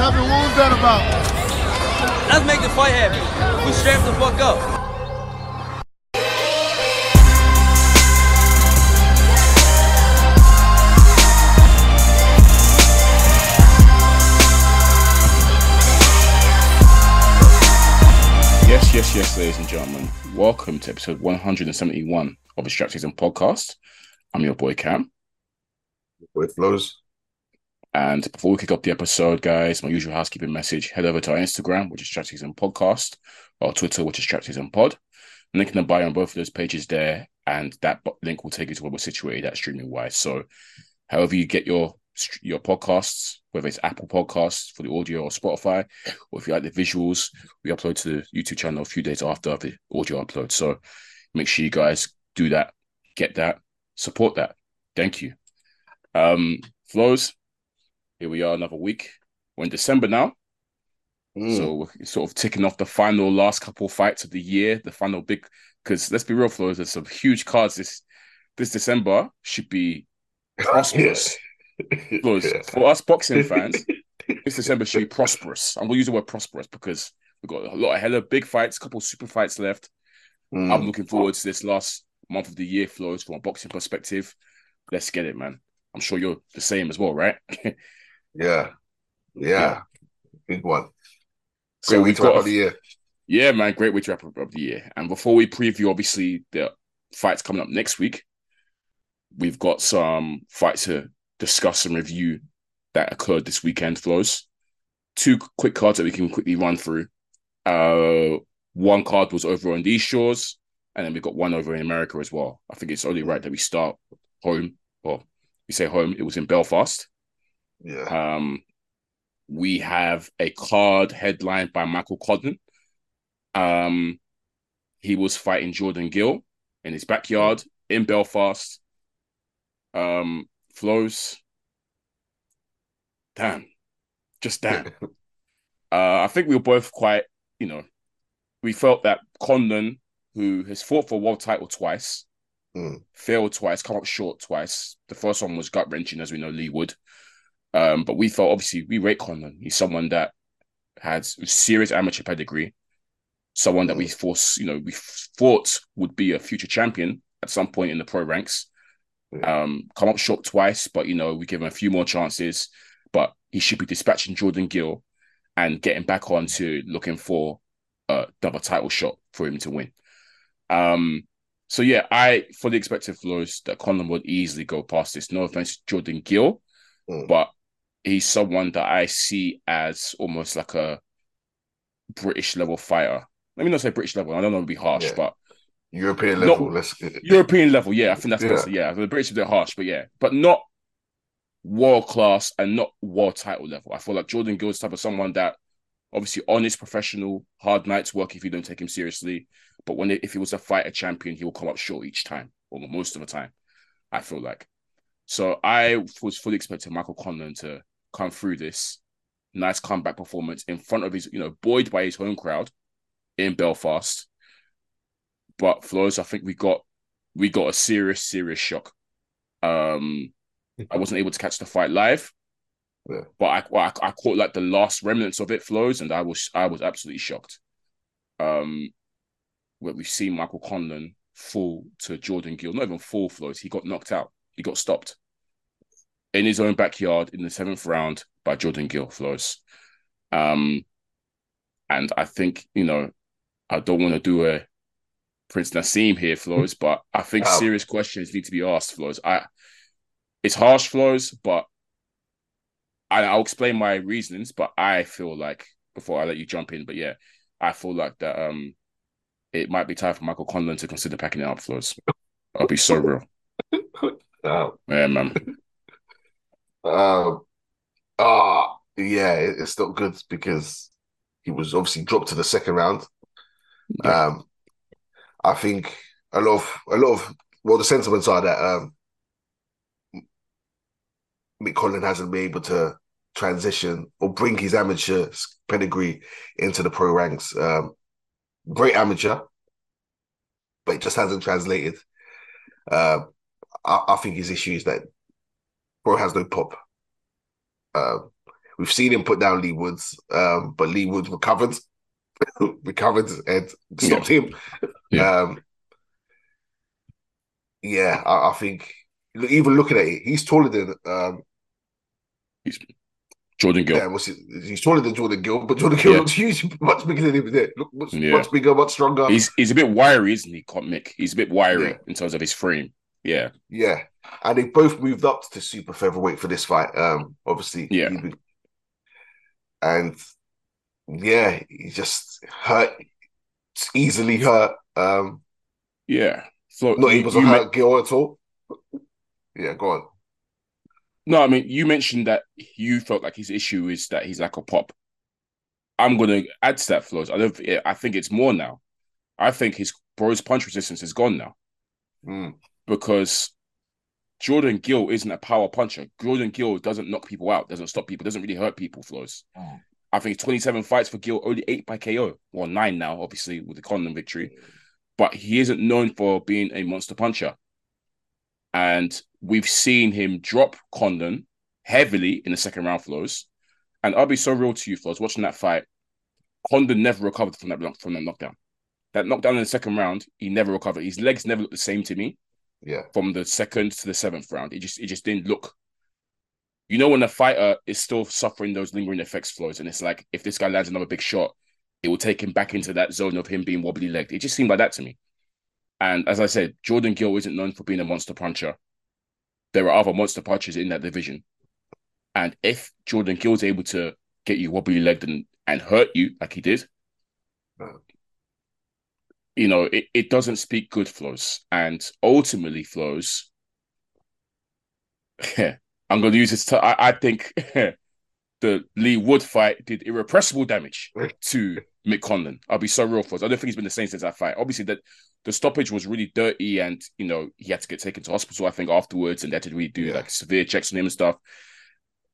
What happened? What was that about? Let's make the fight happen. We strapped the fuck up. Yes, yes, yes, ladies and gentlemen. Welcome to episode 171 of the Strap SZN Podcast. I'm your boy Kam. With Flowz. And before we kick off the episode, guys, my usual housekeeping message head over to our Instagram, which is Strap SZN Podcast, or Twitter, which is Strap SZN Pod. Link in the bio on both of those pages there. And that link will take you to where we're situated at streaming wise. So, however you get your your podcasts, whether it's Apple Podcasts for the audio or Spotify, or if you like the visuals, we upload to the YouTube channel a few days after the audio upload. So make sure you guys do that, get that, support that. Thank you. Um, Flowz, here we are another week. We're in December now. Mm. So we're sort of ticking off the final last couple fights of the year, the final big because let's be real, Flowz, there's some huge cards this this December should be prosperous. Flowz, Yeah. for us boxing fans, this December should be prosperous. I'm gonna use the word prosperous because we've got a lot of hella big fights, a couple super fights left. Mm. I'm looking forward to this last month of the year, Flowz, from a boxing perspective. Let's get it, man. I'm sure you're the same as well, right? yeah. Yeah. Big one. so Great way we've wrap got up the year. Yeah, man, great way to wrap up of the year. And before we preview, obviously, the fights coming up next week, we've got some fights to discuss and review that occurred this weekend, Flowz. Two quick cards that we can quickly run through. Uh, one card was over on these shores, and then we got one over in America as well. I think it's only right that we start home. Well, we say home, it was in Belfast. Yeah. Um, we have a card headlined by Michael Conlan. Um, he was fighting Jordan Gill in his backyard in Belfast. Um, Flowz. Damn, just damn. uh, I think we were both quite, you know, we felt that Conlan, who has fought for a world title twice, Mm. failed twice, come up short twice. The first one was gut wrenching, as we know, Leigh Wood. Um, but we felt obviously we rate Conlan. He's someone that has serious amateur pedigree, someone that we force, you know, we thought would be a future champion at some point in the pro ranks. Um, come up short twice, but you know, we give him a few more chances. But he should be dispatching Jordan Gill and getting back on to looking for a double title shot for him to win. Um, so yeah, I fully expected Flowz that Conlan would easily go past this. No offense Jordan Gill, Mm. but he's someone that I see as almost like a British level fighter. Let me not say British level. I don't want to be harsh, Yeah. but European level. Let's European level. Yeah, I think that's Yeah. best. Yeah, the British are a bit harsh, but yeah, but not world class and not world title level. I feel like Jordan Gill's type of someone that obviously honest, professional, hard nights work if you don't take him seriously. But when it, if he was a champion, he will come up short each time, or most of the time. I feel like. So I was fully expecting Michael Conlan to come through this nice comeback performance in front of his, you know, buoyed by his home crowd in Belfast. But Flowz, I think we got we got a serious, serious shock. Um, I wasn't able to catch the fight live, Yeah. but I, I I caught like the last remnants of it Flowz, and I was I was absolutely shocked. Um, where we've seen Michael Conlan fall to Jordan Gill, not even fall Flowz, he got knocked out, he got stopped in his own backyard in the seventh round by Jordan Gill Flowz. Um, and I think you know, I don't want to do a Prince Naseem here, Flowz, but I think Oh. serious questions need to be asked, Flowz. I it's harsh, Flowz, but I, I'll explain my reasonings. But I feel like before I let you jump in, but yeah, I feel like that um it might be time for Michael Conlan to consider packing it up, Flowz. I'll be so real. Um, Yeah, man. Um, ah, yeah, it's not good because he was obviously dropped to the second round. Yeah. Um, I think a lot of a lot of well, the sentiments are that um, Mick Conlan hasn't been able to transition or bring his amateur pedigree into the pro ranks. Um, great amateur, but it just hasn't translated. Uh, I, I think his issue is that bro has no pop. Um, we've seen him put down Leigh Woods, um, but Leigh Woods recovered, recovered and stopped him. Yeah. Um, yeah, I, I think even looking at it, he's taller than um, he's Jordan Gill. yeah, what's he's taller than Jordan Gill, but Jordan Gill Yeah. looks huge, much bigger than him. There, look much, Yeah. much bigger, much stronger. He's he's a bit wiry, isn't he, Mick? He's a bit wiry Yeah. in terms of his frame. Yeah. Yeah, and they both moved up to super featherweight for this fight. Um, obviously, Yeah. he- and yeah, he just hurt, easily hurt. Um, Yeah. So not able to hurt Gill at all. Yeah, go on. No, I mean, you mentioned that you felt like his issue is that he's like a pop. I'm gonna add to that, Flowz. I don't. I think it's more now. I think his bro's punch resistance is gone now Mm, because Jordan Gill isn't a power puncher. Jordan Gill doesn't knock people out, doesn't stop people, doesn't really hurt people. Flowz. Mm. I think 27 fights for Gill, only eight by KO. Well, nine now, obviously with the Conlan victory, but he isn't known for being a monster puncher. And we've seen him drop Conlan heavily in the second round Flowz. And I'll be so real to you, Flowz, watching that fight, Conlan never recovered from that from that knockdown. That knockdown in the second round, he never recovered. His legs never looked the same to me yeah, from the second to the seventh round. It just it just didn't look. You know when a fighter is still suffering those lingering effects Flowz, and it's like if this guy lands another big shot, it will take him back into that zone of him being wobbly legged. It just seemed like that to me. And as I said, Jordan Gill isn't known for being a monster puncher. There are other monster punchers in that division. And if Jordan Gill's able to get you wobbly legged and, and hurt you like he did. You know, it, it doesn't speak good Flowz. And ultimately, Flowz, I'm going to use this. To, I, I think the Leigh Wood fight did irrepressible damage to Mick Conlan. I'll be so real, Flowz. I don't think he's been the same since that fight. Obviously, that the stoppage was really dirty, and you know he had to get taken to hospital. I think afterwards, and they had to really do Yeah. like severe checks on him and stuff.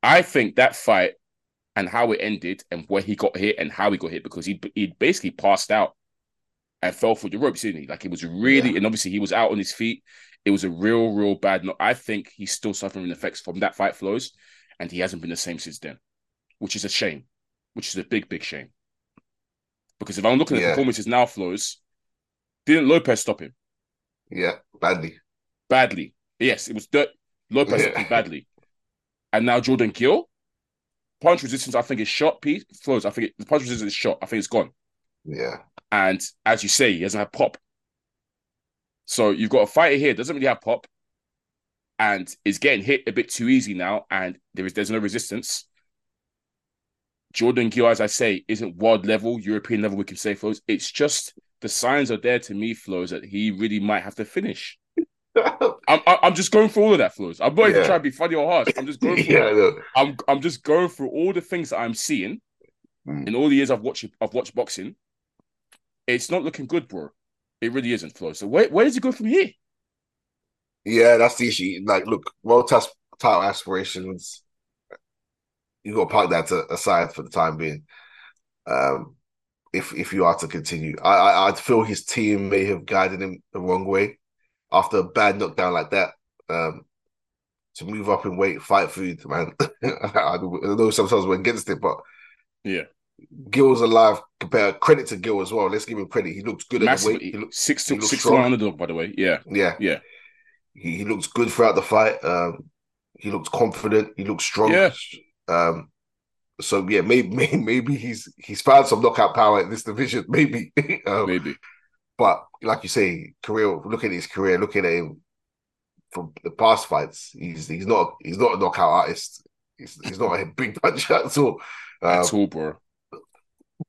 I think that fight and how it ended and where he got hit and how he got hit because he he basically passed out and fell through the ropes, didn't he? Like it was really, Yeah. and obviously he was out on his feet. It was a real, real bad. No, I think he's still suffering effects from that fight Flowz, and he hasn't been the same since then, which is a shame. Which is a big, big shame. Because if I'm looking at Yeah. performances now, Flowz, didn't Lopez stop him yeah, badly. badly? Yes, it was dirt. Lopez stopped Yeah. him badly, and now Jordan Gill, punch resistance. I think is shot. Pete Flowz. I think it, the punch resistance is shot. I think it's gone. Yeah, And as you say, he doesn't have pop. So you've got a fighter here doesn't really have pop, and is getting hit a bit too easy now, and there is there's no resistance. Jordan Gill, as I say, isn't world level, European level. We can say Flowz. It's just the signs are there to me, Flowz that he really might have to finish. I'm I'm just going through all of that, Flowz. I'm not even Yeah. trying to be funny or harsh. I'm just going through. yeah. I'm I'm just going through all the things that I'm seeing Mm. in all the years I've watched I've watched boxing. It's not looking good, bro. It really isn't, Flo. So where where does it go from here? Yeah, that's the issue. Like, look, world title aspirations, you got to park that to, aside for the time being. Um, if if you are to continue, I, I I feel his team may have guided him the wrong way after a bad knockdown like that. Um, to move up in weight, fight food, man. I know sometimes we're against it, but Yeah. Gill's alive. Compare credit to Gill as well. Let's give him credit. He looks good at the Massive, weight. He looks six to six to one underdog, by the way. Yeah. yeah, Yeah. He, he looks good throughout the fight. Um, he looks confident. He looks strong. Yeah. Um, so yeah, maybe, maybe maybe he's he's found some knockout power in this division. Maybe, um, Maybe. but like you say, career. Look at his career. Looking at him from the past fights, he's he's not he's not a knockout artist. He's, he's not a big puncher at all. Um, At all, bro.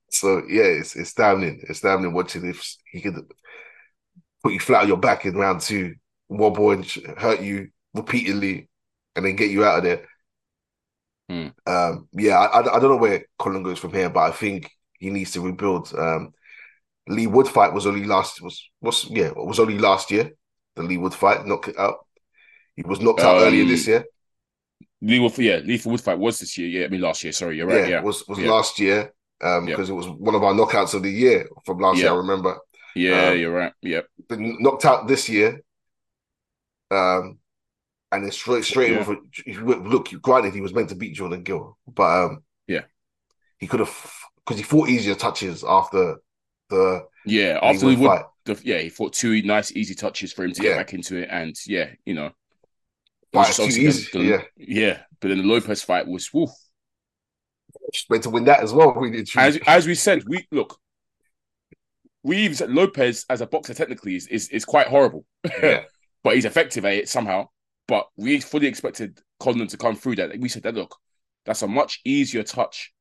So yeah, it's it's damning. It's damning watching if he could put you flat on your back in round two, wobble and hurt you repeatedly, and then get you out of there. Hmm. Um, yeah, I, I I don't know where Conlan goes from here, but I think he needs to rebuild. Um, Leigh Wood fight was only last was was yeah was only last year. The Leigh Wood fight knocked it out. He was knocked out Um, earlier this year. Lethal, yeah, Lethal Wood fight was this year. Yeah, I mean last year. Sorry, you're right. yeah, Yeah, was was Yeah. last year. Um, Yeah. because it was one of our knockouts of the year from last year. I remember. yeah, um, you're right. Yep. been knocked out this year. Um, and then straight straight Yeah. with look. Granted, he was meant to beat Jordan Gill, but um, Yeah. he could have because he fought easier touches after the Yeah, after Leigh Wood the, fight. the yeah, he fought two nice easy touches for him to Yeah. get back into it, and yeah, you know, it Fight was too easy, the- yeah. yeah. But then the Lopez fight was woof. Meant to win that as well. We did As as we said, we look. We even said Lopez as a boxer technically is is, is quite horrible, yeah, but he's effective at it somehow. But we fully expected Conlan to come through that. We said that look, that's a much easier touch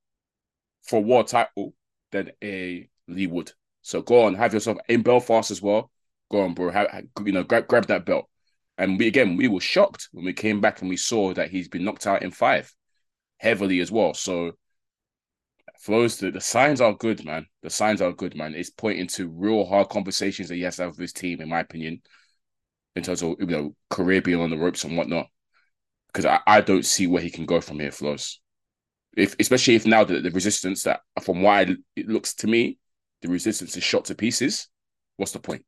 for a world title than a Leigh Wood. So go on, have yourself in Belfast as well. Go on, bro. Have, you know, grab grab that belt. And we again, we were shocked when we came back and we saw that he's been knocked out in five, heavily as well. So Flowz the, the signs are good, man. The signs are good, man. It's pointing to real hard conversations that he has to have with his team, in my opinion, in terms of you know career being on the ropes and whatnot. Because I, I don't see where he can go from here, Flowz. If especially if now the, the resistance that from why it looks to me, the resistance is shot to pieces. What's the point?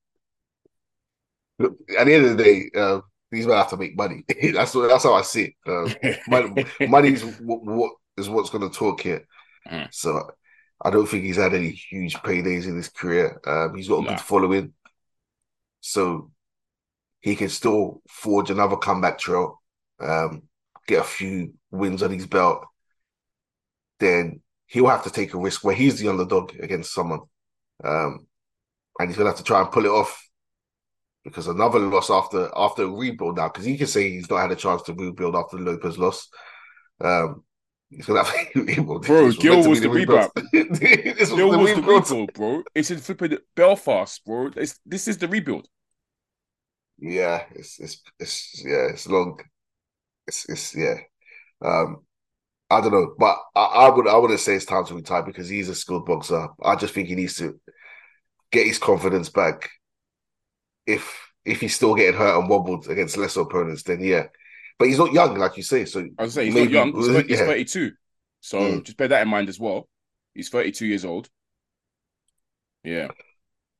Look, at the end of the day, uh, these men have to make money. that's what, that's how I see it. Uh, money, is what, what is what's going to talk here. Mm. So I don't think he's had any huge paydays in his career. Um, he's got a Nah. good following, so he can still forge another comeback trail, um, get a few wins on his belt. Then he'll have to take a risk where he's the underdog against someone, um, and he's gonna have to try and pull it off. Because another loss after after a rebuild now, because he can say he's not had a chance to rebuild after the Lopez loss. Um, gonna have. Bro, Gill was the rebuild. this was the rebuild. rebuild, bro. It's in flipping Belfast, bro. It's, this is the rebuild. Yeah, it's it's it's yeah, it's long. It's it's yeah. Um, I don't know, but I, I would I wouldn't say it's time to retire because he's a skilled boxer. I just think he needs to get his confidence back. If if he's still getting hurt and wobbled against lesser opponents, then yeah. But he's not young, like you say. So I was saying he's maybe- not young. He's, thir- he's 32. So Mm. just bear that in mind as well. He's 32 years old. Yeah.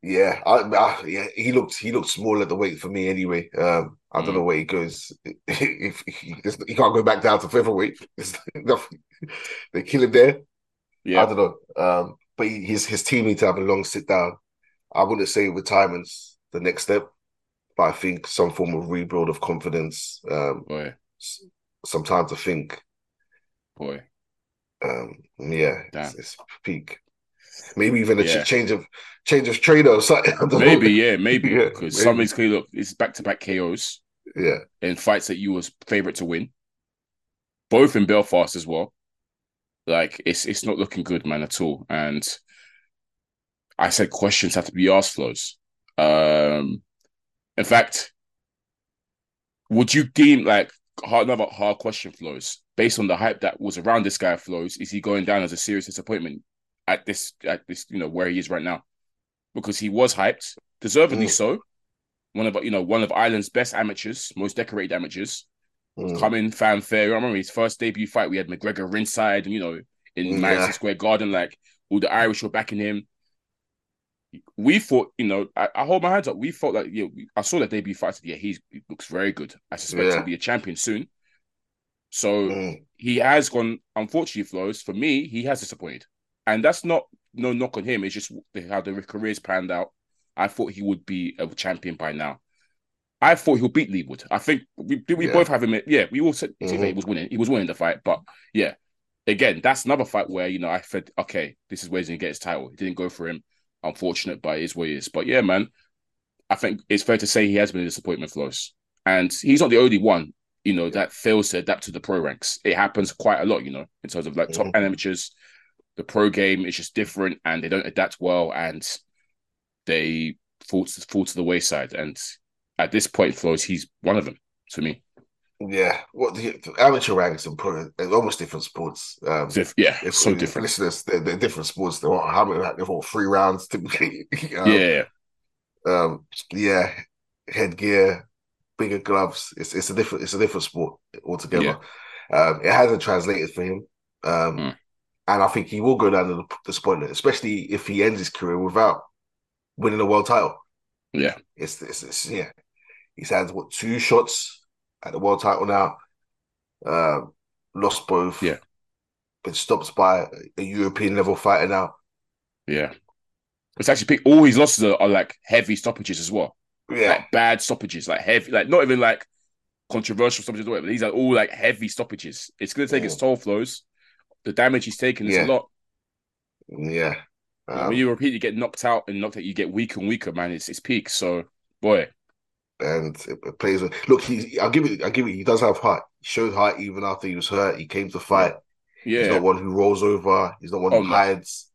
Yeah, I, I, yeah, he looked he looked small at the weight for me anyway. Um, I don't Mm. know where he goes. If he, he can't go back down to featherweight, It's nothing. they kill him there. Yeah, I don't know. Um, but he, his his team need to have a long sit down. I wouldn't say retirement's the next step, but I think some form of rebuild of confidence. Um, Boy, some time to think. boy. Um, yeah, it's, it's peak. Maybe even a ch- Yeah. change of change of trainer or something. Know. Maybe, yeah, maybe. Because maybe. some of these clearly look, it's back to back KOs Yeah, in fights that you was favorite to win. Both in Belfast as well. Like it's it's not looking good, man, at all. And I said questions have to be asked, Flowz. Um, in fact, would you deem like hard, another hard question, Flowz based on the hype that was around this guy, Flowz? Is he going down as a serious disappointment at this at this you know where he is right now? Because he was hyped, deservedly Mm. so. One of you know one of Ireland's best amateurs, most decorated amateurs Mm. coming fanfare. I remember his first debut fight. We had McGregor ringside, and you know, in Yeah. Madison Square Garden, like all the Irish were backing him. We thought, you know, I, I hold my hands up. We thought that, yeah, we- I saw that debut fight. Said, yeah, he's, he looks very good. I suspect Yeah. he'll be a champion soon. So Mm. he has gone. Unfortunately, flows for me, he has disappointed, and that's not no knock on him. It's just how the career's panned out. I thought he would be a champion by now. I thought he'll beat Leigh Wood. I think we we Yeah. both have him. Yeah, we all said Mhm. he was winning. He was winning the fight, but yeah, again, that's another fight where you know I said, okay, this is where he's gonna get his title. It didn't go for him. Unfortunate, but it is what it is. But yeah, man, I think it's fair to say he has been a disappointment for us, and he's not the only one. You know that fails to adapt to the pro ranks. It happens quite a lot. You know, in terms of like top Mhm. amateurs, the pro game is just different, and they don't adapt well, and they fall to, fall to the wayside. And at this point, Flowz, he's one of them to me. Yeah, what the, the amateur ranks and pro, they're almost different sports. Um, Diff- yeah, if- so if different. Listeners, they're, they're different sports. They're all, how many? They're all three rounds typically. Um, yeah, um, yeah, headgear, bigger gloves. It's it's a different it's a different sport altogether. Um, it hasn't translated for him, um, Mm. and I think he will go down to the spoiler, especially if he ends his career without winning a world title. yeah, It's, it's, it's yeah, he's had what two shots at the world title now. Uh, lost both. Yeah. Been stopped by a European level fighter now. Yeah. It's actually all his losses are, are like heavy stoppages as well. Yeah. Like bad stoppages, like heavy, like not even like controversial stoppages or whatever. These are all like heavy stoppages. It's gonna take its Mm. toll Flowz. The damage he's taken is Yeah. a lot. Yeah. Um, when you repeatedly get knocked out and knocked out, you get weaker and weaker, man. It's it's peak. So boy, and it, plays. Look, he. I'll give it. I'll give it. He does have heart. He showed heart even after he was hurt. He came to fight. Yeah, He's not one who rolls over. He's not one Oh, who hides.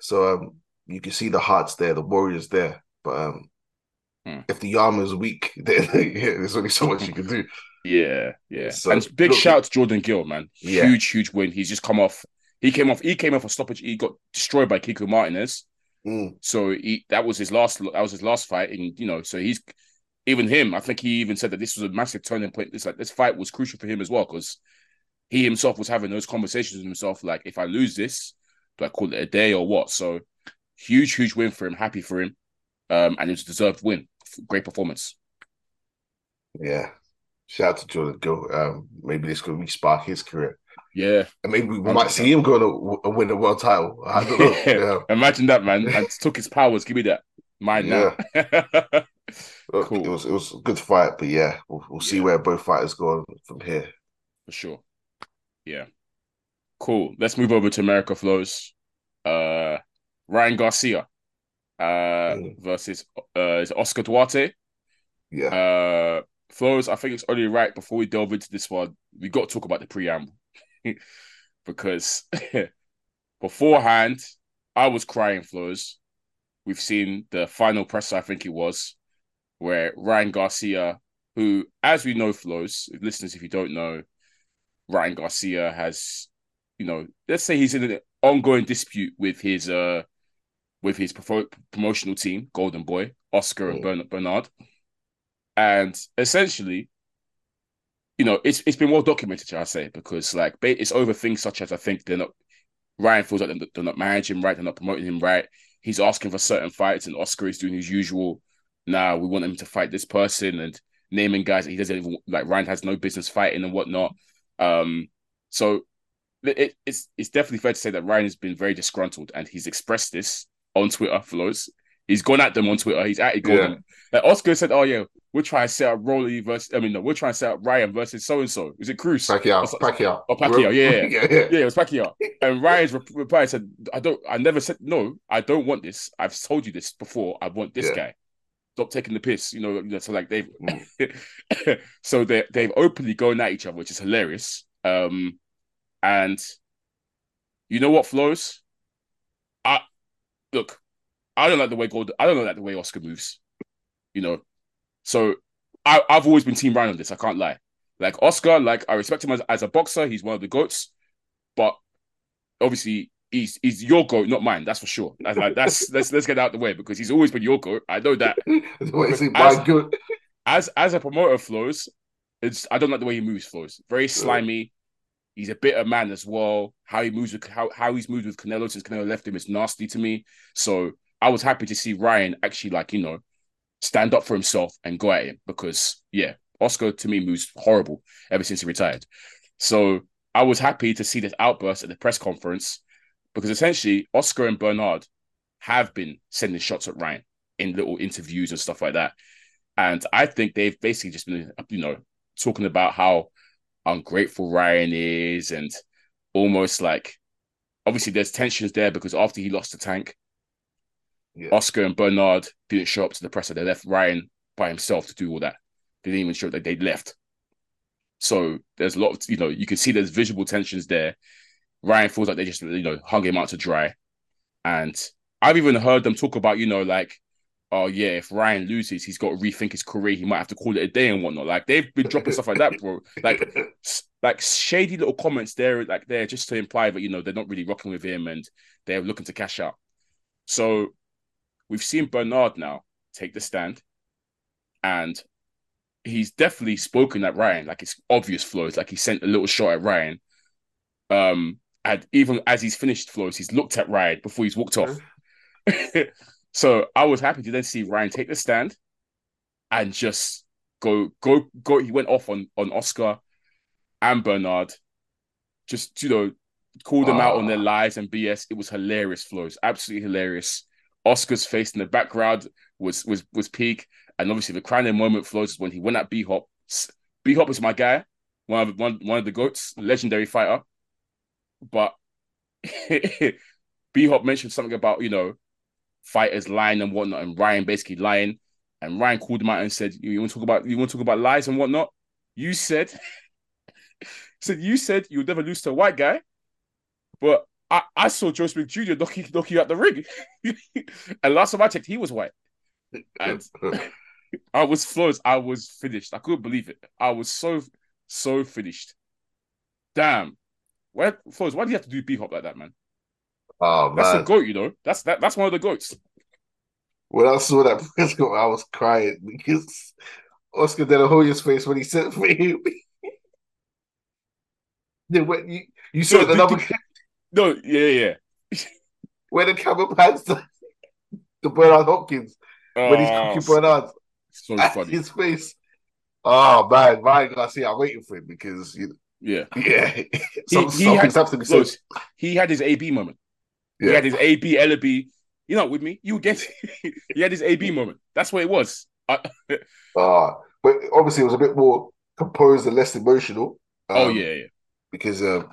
So um, you can see the heart's there, the warrior's there. But um, Hmm. if the arm is weak, then yeah, there's only so much you can do. Yeah, yeah. So, and big look- shout out to Jordan Gill, man. Yeah. Huge, huge win. He's just come off. He came off. He came off a stoppage. He got destroyed by Kiko Martinez. Mm, So he that was his last. That was his last fight, and you know, so he's even him. I think he even said that this was a massive turning point. This like this fight was crucial for him as well because he himself was having those conversations with himself. Like, if I lose this, do I call it a day or what? So huge, huge win for him. Happy for him, um, and it was a deserved win. Great performance. yeah. Shout out to Jordan Go. Um, maybe this could respark his career. Yeah, And maybe we might see him go to win the world title. I don't know. Yeah. Imagine that, man. And took his powers. Give me that. Mine now. Look, Cool. It was it was a good fight, but yeah, we'll, we'll see Yeah. where both fighters go on from here. For sure. Yeah. Cool. Let's move over to America Flowz. Uh Ryan Garcia uh Mm. versus uh is it Oscar Duarte. Yeah, Uh Flowz, I think it's only right before we delve into this one, we got to talk about the preamble. because beforehand, I was crying Flowz. We've seen the final press, I think it was, where Ryan Garcia, who, as we know, Flowz, listeners, if you don't know, Ryan Garcia has, you know, let's say he's in an ongoing dispute with his uh with his pro- promotional team, Golden Boy, Oscar and Bern- Bernard. And essentially, you know, it's it's been well documented, shall I say, because like it's over things such as I think they're not Ryan feels like they're, they're not managing right, they're not promoting him right. He's asking for certain fights, and Oscar is doing his usual. Now we want him to fight this person and naming guys he doesn't even like. Ryan has no business fighting and whatnot. Um, so it, it's it's definitely fair to say that Ryan has been very disgruntled, and he's expressed this on Twitter. Flowz. He's gone at them on Twitter. He's at it. Golden. Like Oscar said, "Oh yeah, we're trying to set up Rolly versus. I mean, no, we're trying to set up Ryan versus so and so. Is it Cruz? Pacquiao, Or Pacquiao, Oh, Pacquiao, yeah, yeah. yeah, yeah. Yeah, it was Pacquiao. And Ryan's reply said, "I don't. I never said no. I don't want this. I've told you this before. I want this Yeah. guy. Stop taking the piss. You know. So like they've, Mm. so they they've openly going at each other, which is hilarious. Um, and you know what Flowz? I look. I don't like the way Gold. I don't like the way Oscar moves. You know, so I I've always been Team Ryan on this. I can't lie. Like Oscar, like I respect him as, as a boxer. He's one of the goats, but obviously he's he's your goat, not mine. That's for sure. That's like that's let's let's get out the way because he's always been your goat. I know that. What is it? As- My good. As as a promoter, Flowz. It's I don't like the way he moves. Flowz very slimy. He's a bitter man as well. How he moves with how how he's moved with Canelo since Canelo left him is nasty to me. So I was happy to see Ryan actually like you know stand up for himself and go at him because yeah, Oscar to me moves horrible ever since he retired. So I was happy to see this outburst at the press conference because essentially Oscar and Bernard have been sending shots at Ryan in little interviews and stuff like that. And I think they've basically just been, you know, talking about how ungrateful Ryan is and almost like obviously there's tensions there because after he lost the tank, Yeah. Oscar and Bernard didn't show up to the presser. They left Ryan by himself to do all that. They didn't even show that they left. So there's a lot of, you know, you can see there's visual tensions there. Ryan feels like they just, you know, hung him out to dry. And I've even heard them talk about, you know, like, oh yeah, if Ryan loses, he's got to rethink his career. He might have to call it a day and whatnot. Like they've been dropping stuff like that, bro. Like, like shady little comments there, like there, just to imply that you know they're not really rocking with him and they're looking to cash out. So we've seen Bernard now take the stand, and he's definitely spoken at Ryan. Like it's obvious flows. Like he sent a little shot at Ryan. Um, and even as he's finished Flowz, he's looked at Ryan before he's walked off. so I was happy to then see Ryan take the stand and just go go go. He went off on on Oscar and Bernard. Just you know, called them out on their Ah. lies and BS. It was hilarious, Flowz, absolutely hilarious. Oscar's face in the background was was was peak, and obviously the crowning moment Flowz is when he went at B Hop. B Hop is my guy, one of one one of the goats, legendary fighter. But B Hop mentioned something about you know fighters lying and whatnot, and Ryan basically lying. And Ryan called him out and said, "You want to talk about you want to talk about lies and whatnot? You said, said you said you would never lose to a white guy, but I, I saw Joe Smith Jr. knock you you out the ring, and last time I checked, he was white. And I was Flowz. I was finished. I couldn't believe it. I was so so finished. Damn. Where Flowz? Why do you have to do B hop like that, man? oh man. That's the goat, you know. That's that. That's one of the goats. When I saw that press I was crying because Oscar De La Hoya's face when he said for him. when you, you saw So the number No, yeah, yeah. where the camera pans to, to Bernard Hopkins when he's Oh, cooking Bernard so funny. his face. Oh man, Ryan Garcia, I'm waiting for him because you Yeah. yeah, some, he something's had- have to be. Look, he had his AB moment. Yeah. He had his AB, LB. You're not with me. You get he had his AB moment. That's what it was. I, Uh, but obviously it was a bit more composed and less emotional. oh Um, yeah, yeah. because um,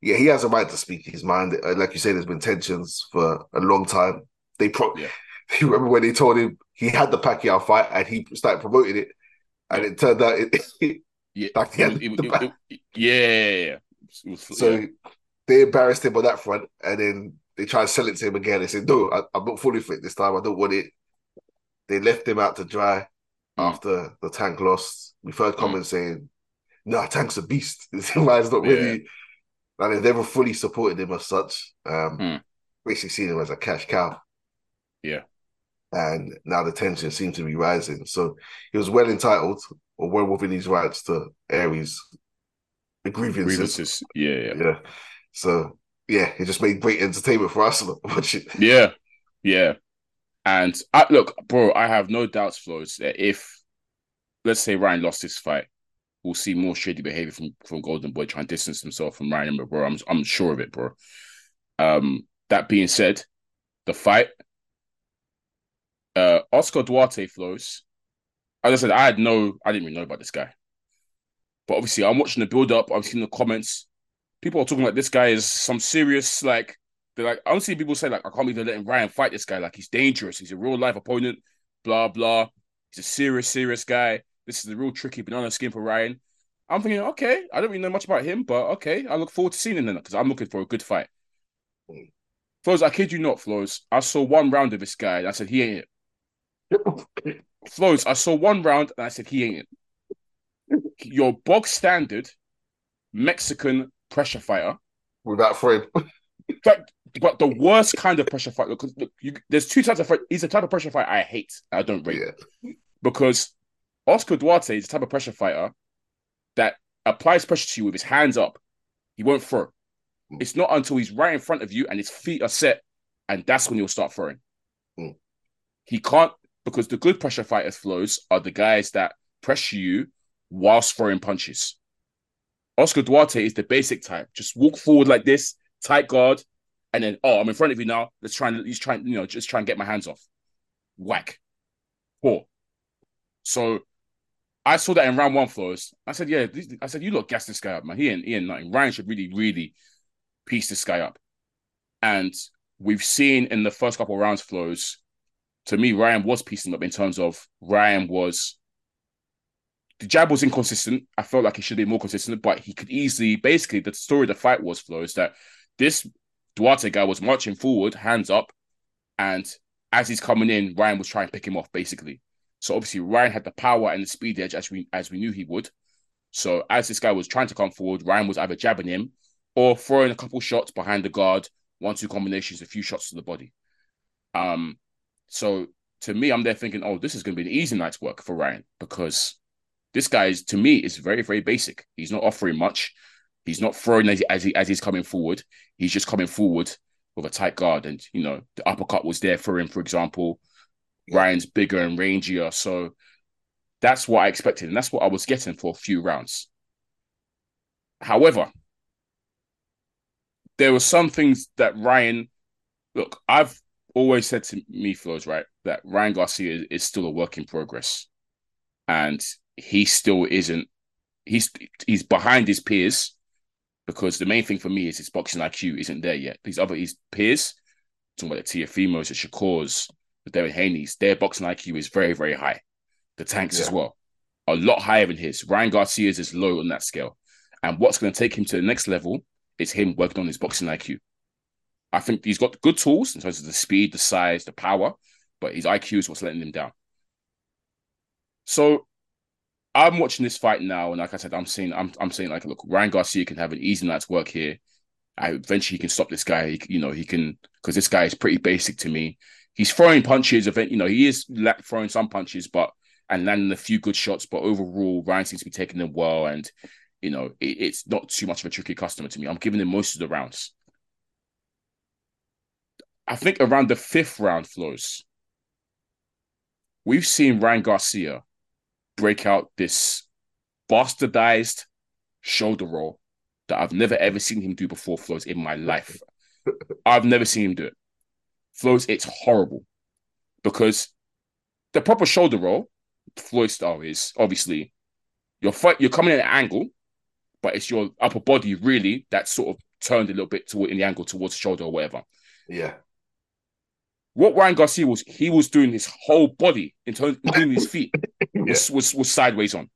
yeah, he has a right to speak his mind. Uh, Like you said, there's been tensions for a long time. They probably Yeah. you remember when they told him he had the Pacquiao fight and he started promoting it, and it turned out it. Yeah. Like he It had was- it- the back. it- yeah, yeah, yeah. Was- so yeah. they embarrassed him on that front, and then they tried to sell it to him again. They said, "No, I, I'm not fully fit this time. I don't want it." They left him out to dry Mm. after the tank lost. We've heard Mm. comments saying, "No, tank's a beast. This man's not really." And they've never fully supported him as such. Um, Mm. Basically, seen him as a cash cow. Yeah. And now the tension seems to be rising. So he was well entitled or well within his rights to air his grievances. grievances. Yeah, yeah. Yeah. So yeah, it just made great entertainment for us. Watch it. Yeah, yeah. And I look, bro, I have no doubts, Flowz, that if let's say Ryan lost this fight, we'll see more shady behavior from from Golden Boy trying to distance himself from Ryan, but bro, I'm I'm sure of it, bro. Um, that being said, the fight, uh, Oscar Duarte Flowz. As I said, I had no, I didn't even know about this guy, but obviously, I'm watching the build up. I'm seeing the comments. People are talking like this guy is some serious, like they're like, I'm seeing people say like, I can't believe they're letting Ryan fight this guy. Like he's dangerous. He's a real life opponent. Blah blah. He's a serious, serious guy. This is a real tricky banana skin for Ryan. I'm thinking, okay, I don't really know much about him, but okay, I look forward to seeing him then because I'm looking for a good fight. Mm. Flowz, I kid you not, Flowz. I saw one round of this guy I said, he ain't it. Flowz, I saw one round and I said, he ain't it. Your bog standard Mexican pressure fighter With that friend. but but the worst kind of pressure fighter because look, you, there's two types of fight. He's the type of pressure fighter I hate. I don't rate Yeah. because Oscar Duarte is the type of pressure fighter that applies pressure to you with his hands up. He won't throw. It's not until he's right in front of you and his feet are set, and that's when he'll start throwing. Mm. He can't because the good pressure fighters Flowz are the guys that pressure you whilst throwing punches. Oscar Duarte is the basic type. Just walk forward like this, tight guard, and then oh, I'm in front of you now. Let's try and he's trying, you know, just try and get my hands off. Whack. Poor. So I saw that in round one Flowz. I said, yeah, I said, you look gas this guy up, man. He ain't, he ain't nothing. Ryan should really, really piece this guy up. And we've seen in the first couple of rounds Flowz, to me, Ryan was piecing up in terms of Ryan was the jab was inconsistent. I felt like he should be more consistent, but he could easily basically the story of the fight was flow is that this Duarte guy was marching forward, hands up, and as he's coming in, Ryan was trying to pick him off basically. So obviously Ryan had the power and the speed edge as we as we knew he would. So as this guy was trying to come forward, Ryan was either jabbing him or throwing a couple shots behind the guard, one two combinations, a few shots to the body. Um, so to me, I'm there thinking, oh, this is going to be an easy night's work for Ryan because this guy is to me is very very basic. He's not offering much. He's not throwing as, as he as he's coming forward. He's just coming forward with a tight guard, and you know the uppercut was there for him. For example. Ryan's bigger and rangier, so That's what I expected, and that's what I was getting for a few rounds. However, there were some things that Ryan look, I've always said to me, Flowz, right, that Ryan Garcia is, is still a work in progress. And he still isn't he's he's behind his peers because the main thing for me is his boxing IQ isn't there yet. These other his peers, talking about the Teofimos, the Shakurs, the Devin Haney's, their boxing IQ is very, very high. The tanks yeah. as well. A lot higher than his. Ryan Garcia's is low on that scale. And what's going to take him to the next level is him working on his boxing IQ. I think he's got good tools in terms of the speed, the size, the power, but his IQ is what's letting him down. So I'm watching this fight now, and like I said, I'm saying, I'm, I'm saying, like, look, Ryan Garcia can have an easy night's work here. I eventually he can stop this guy. He, you know, he can because this guy is pretty basic to me. He's throwing punches. Event, you know, he is throwing some punches, but and landing a few good shots. But overall, Ryan seems to be taking them well, and you know, it, it's not too much of a tricky customer to me. I'm giving him most of the rounds. I think around the fifth round Flowz, we've seen Ryan Garcia break out this bastardized shoulder roll that I've never ever seen him do before, Flowz in my life. I've never seen him do it. Flowz, it's horrible because the proper shoulder roll, Floyd style is obviously you're fight, you're coming at an angle, but it's your upper body really that sort of turned a little bit toward in the angle towards the shoulder or whatever. Yeah. What Ryan Garcia was, he was doing his whole body, in terms, of including his feet, yeah. was, was was sideways on.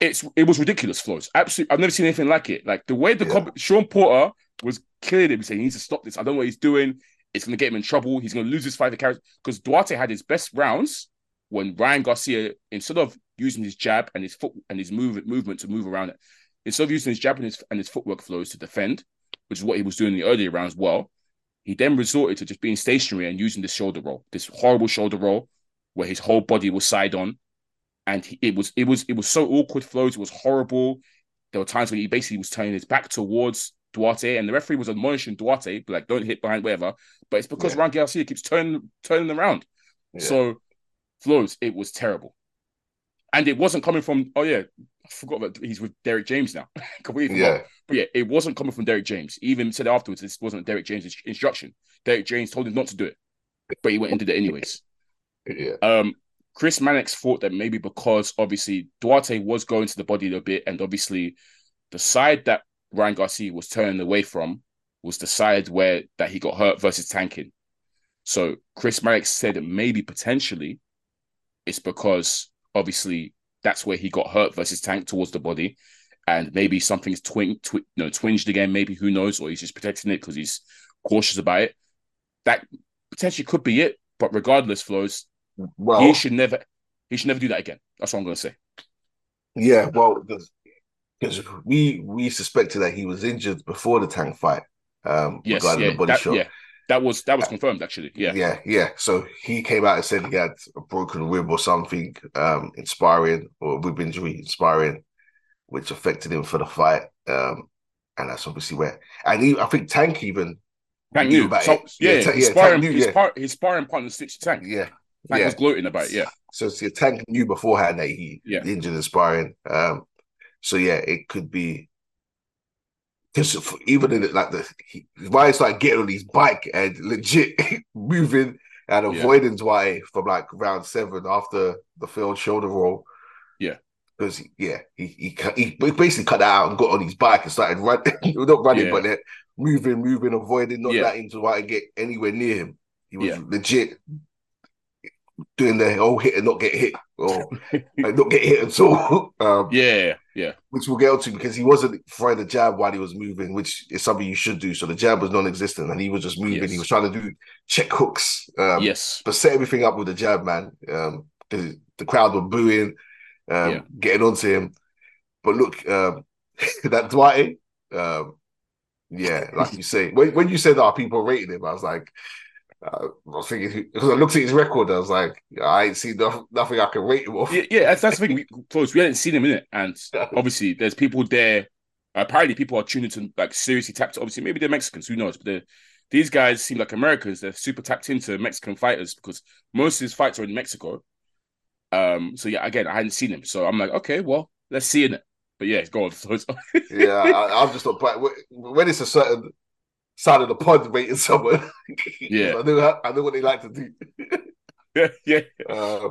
It's it was ridiculous, Flowz. Absolutely, I've never seen anything like it. Like the way the yeah. comp- Shawn Porter was killing him, saying he needs to stop this. I don't know what he's doing. It's going to get him in trouble. He's going to lose his fight because Duarte had his best rounds when Ryan Garcia, instead of using his jab and his foot and his movement movement to move around it, instead of using his jab and his, and his footwork Flowz to defend, which is what he was doing in the earlier rounds well, he then resorted to just being stationary and using this shoulder roll, this horrible shoulder roll, where his whole body was side on, and he, it was it was it was so awkward Flowz. It was horrible. There were times when he basically was turning his back towards Duarte, and the referee was admonishing Duarte, like don't hit behind whatever. But it's because yeah. Ryan Garcia keeps turning turning around. Yeah. So Flowz, it was terrible. And it wasn't coming from, oh yeah, I forgot that he's with Derrick James now. Completely yeah. But yeah, it wasn't coming from Derrick James. He even said afterwards this wasn't Derrick James' instruction. Derrick James told him not to do it, but he went and did it anyways. Yeah. Um, Chris Mannix thought that maybe because obviously Duarte was going to the body a little bit, and obviously the side that Ryan Garcia was turning away from was the side where that he got hurt versus tanking. So Chris Mannix said that maybe potentially it's because obviously that's where he got hurt versus tank towards the body, and maybe something's twin, twi- you know, twinged again. Maybe who knows, or he's just protecting it because he's cautious about it. That potentially could be it. But regardless, Flowz. Well, he should never. He should never do that again. That's what I'm going to say. Yeah, well, because we we suspected that he was injured before the tank fight. Um, yes, regarding yeah, the body that, shot. Yeah, that was that was confirmed actually. Yeah. Yeah, yeah. So he came out and said he had a broken rib or something, um, inspiring or rib injury inspiring, which affected him for the fight. Um, and that's obviously where and he, I think Tank even Tank knew about so, it. Yeah, yeah, his, yeah, sparring, knew, his, yeah. Par, his sparring partner stitched Tank. Yeah. Tank yeah. was gloating about it, yeah. So, so Tank knew beforehand that he yeah. injured in sparring. Um, so yeah, it could be because even in like the he, why it's like getting on his bike and legit moving and avoiding yeah. why from like round seven after the failed shoulder roll. Yeah. Because yeah, he, he he basically cut that out and got on his bike and started running, not running, yeah. but then moving, moving, avoiding, not yeah. letting Duarte get anywhere near him. He was yeah. legit doing the whole hit and not get hit or like not get hit at all. Um, yeah, yeah. Which we'll get to because he wasn't throwing the jab while he was moving, which is something you should do. So the jab was non-existent and he was just moving. Yes. He was trying to do check hooks. Um, yes. But set everything up with the jab, man. Um, the, the crowd were booing, um, yeah. getting onto him. But look, um, that Duarte, um, yeah, like you say, when, when you said that oh, people rating him, I was like, I was thinking because I looked at his record, I was like, I ain't seen no, nothing I can rate him off. Yeah, yeah that's, that's the thing. We, close. We hadn't seen him in it, and obviously, there's people there. Apparently, people are tuning to like seriously tapped. Obviously, maybe they're Mexicans. Who knows? But these guys seem like Americans. They're super tapped into Mexican fighters because most of his fights are in Mexico. Um, so yeah, again, I hadn't seen him, so I'm like, okay, well, let's see in it. But yeah, go on. yeah, I, I'm just not. But when it's a certain side of the pod waiting someone, Yeah. I know. I know what they like to do. yeah, yeah, Uh,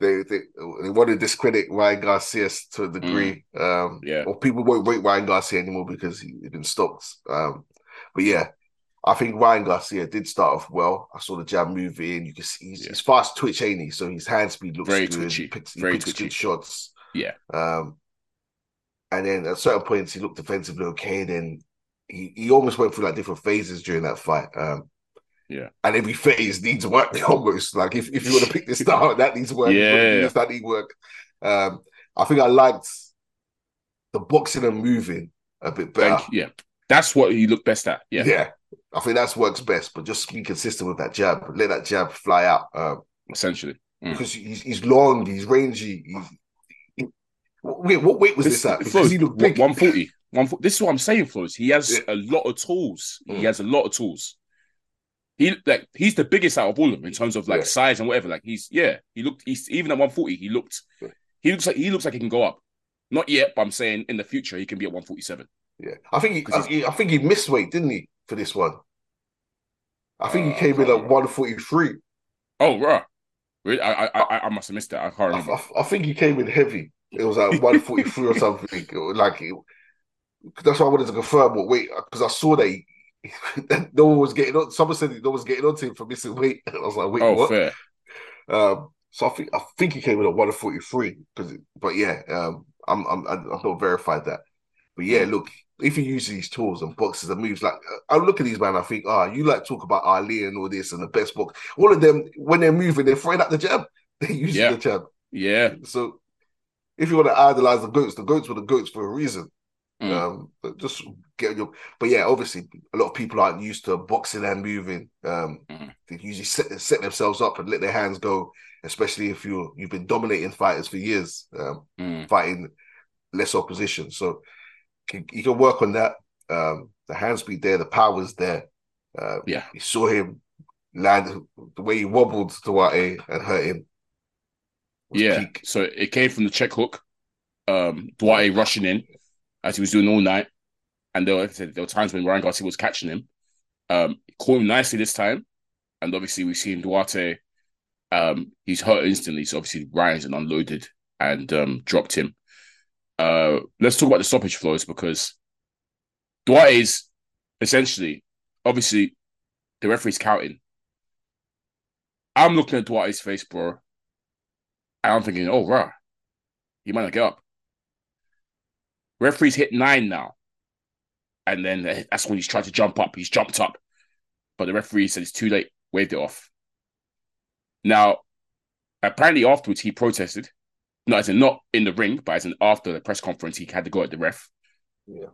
they, they they want to discredit Ryan Garcia to a degree. Um, Yeah. Or people won't rate Ryan Garcia anymore because he, he's been stopped. Um, but yeah, I think Ryan Garcia did start off well. I saw the jab move in. You can see he's, Yeah. he's fast twitch, ain't he? So his hand speed looks Very good. twitchy. He picks, he Very picks twitchy. good shots. Yeah. Um, and then at certain points he looked defensively okay. Then he, he almost went through like different phases during that fight. Um, Yeah. And every phase needs work almost. Like if, if you want to pick this star, that needs work. If you wanna do Yeah. this, that needs work. Um, I think I liked the boxing and moving a bit better. Thank yeah. That's what he looked best at. Yeah, Yeah. I think that's works best, but just be consistent with that jab. Let that jab fly out. Um, essentially. Mm. because he's, he's long, he's rangy. He's, he- wait, what weight was this, at? Because he looked big. 140. 140. This is what I'm saying, Flowz. He has Yeah. a lot of tools. He Mm. has a lot of tools. He like he's the biggest out of all of them in terms of like Yeah. size and whatever. Like he's yeah, he looked he's even at 140, he looked Yeah. he looks like he looks like he can go up. Not yet, but I'm saying in the future he can be at 147. Yeah, I think he, I, he- I think he missed weight, didn't he, for this one? I think Uh, he came in at one forty three. Oh, right. Really? I, I I I must have missed that. I can't remember. I, I think he came in heavy. It was like one forty three or something. Like it, that's why I wanted to confirm what weight because I saw that he, no one was getting on. Someone said no one was getting onto him for missing weight. I was like, wait, oh, what? fair. Um, so I think I think he came in at one forty three. Because, but yeah, um, I'm I'm I'm not verified that. But yeah, look, if you use these tools and boxes and moves, like I look at these man, I think, ah, you like talk about Ali and all this and the best box. All of them, when they're moving, they're throwing out the jab. They're using Yeah. the jab. Yeah. So if you want to idolize the goats, the goats were the goats for a reason. Mm. Um, but just get your. But yeah, obviously, a lot of people aren't used to boxing and moving. Um, Mhm. they usually set set themselves up and let their hands go, especially if you you've been dominating fighters for years, um, Mm. fighting less opposition. So can, you can work on that. Um, the hand speed there, the power's there. Uh, Yeah. you saw him land the way he wobbled Duarte and hurt him. Yeah. So it came from the check hook. Um, Duarte rushing in as he was doing all night. And there were, there were times when Ryan Garcia was catching him. Um, caught him nicely this time. And obviously we've seen Duarte um he's hurt instantly. So obviously Ryan's and unloaded and um dropped him. Uh let's talk about the stoppage Flowz because Duarte is essentially obviously the referee's counting. I'm looking at Duarte's face, bro. And I'm thinking, oh, rah, he might not get up. Referee's hit nine now. And then that's when he's tried to jump up. He's jumped up. But the referee said it's too late, waved it off. Now, apparently afterwards he protested. No, as in not in the ring, but as in after the press conference, he had to go at the ref. Yeah.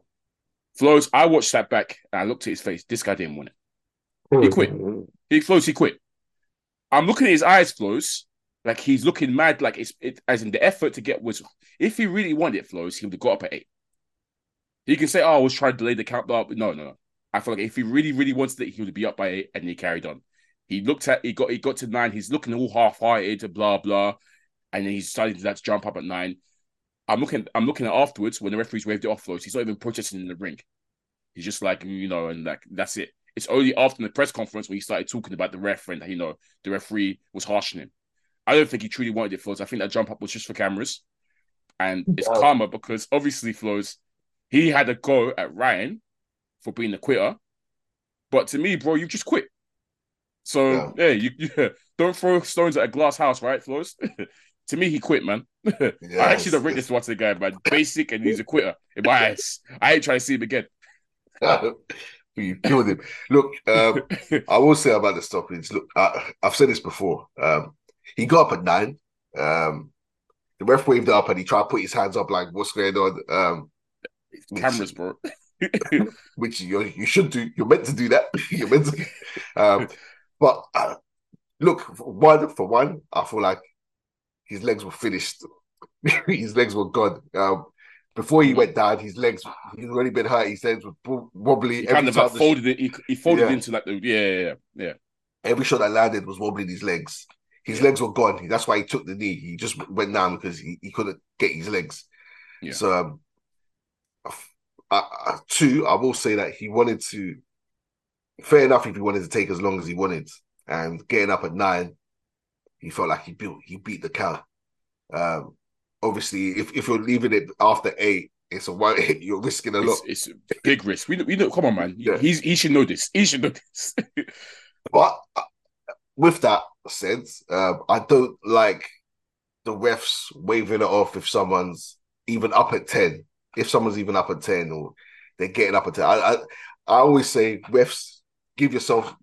Flowz, I watched that back and I looked at his face. This guy didn't want it. He hmm. quit. He Flowz, he quit. I'm looking at his eyes, Flowz, like he's looking mad, like it's it, as in the effort to get was if he really wanted it, Flowz, he would have got up at eight. He can say, Oh, I was trying to delay the count up. No, no, no. I feel like if he really, really wanted it, he would be up by eight and he carried on. He looked at he got he got to nine, he's looking all half-hearted, blah, blah. And then he's starting to jump up at nine. I'm looking, I'm looking at afterwards when the referees waved it off Flowz, he's not even protesting in the ring. He's just like, you know, and like that's it. It's only after the press conference when he started talking about the ref and you know the referee was harshing him. I don't think he truly wanted it, Flowz. I think that jump up was just for cameras, and it's Yeah. karma because obviously Flowz he had a go at Ryan for being a quitter, but to me, bro, you just quit. So yeah, you, yeah, don't throw stones at a glass house, right, Flowz? to me, he quit, man. I actually don't rate this one to the guy, man. Basic and he's a quitter in my eyes. I ain't trying to see him again. you killed him. Look, um, I will say about the stoppage. Look, I, I've said this before. Um, he got up at nine. Um, the ref waved up and he tried to put his hands up like, "What's going on?" Cameras, bro. which you you should do. You're meant to do that. You're meant to. Um, but uh, look, for one for one, I feel like his legs were finished. his legs were gone. Um, before he went down, his legs he's already been hurt. His legs were wobbly. He kind of like folded it. He, he folded Yeah. into like the yeah, yeah, yeah. every shot that landed was wobbling his legs. His Yeah. legs were gone. That's why he took the knee. He just went down because he, he couldn't get his legs. Yeah. So, um, uh, two, I will say that he wanted to. Fair enough if he wanted to take as long as he wanted, and getting up at nine, he felt like he built he beat the count. Um, obviously, if, if you're leaving it after eight, it's a one. You're risking a lot. It's, it's a big risk. We know, we know. Come on, man. Yeah. He's he should know this. He should know this. But uh, with that said, um, I don't like the refs waving it off if someone's even up at 10. If someone's even up at 10 or they're getting up at 10. I, I, I always say, refs, give yourself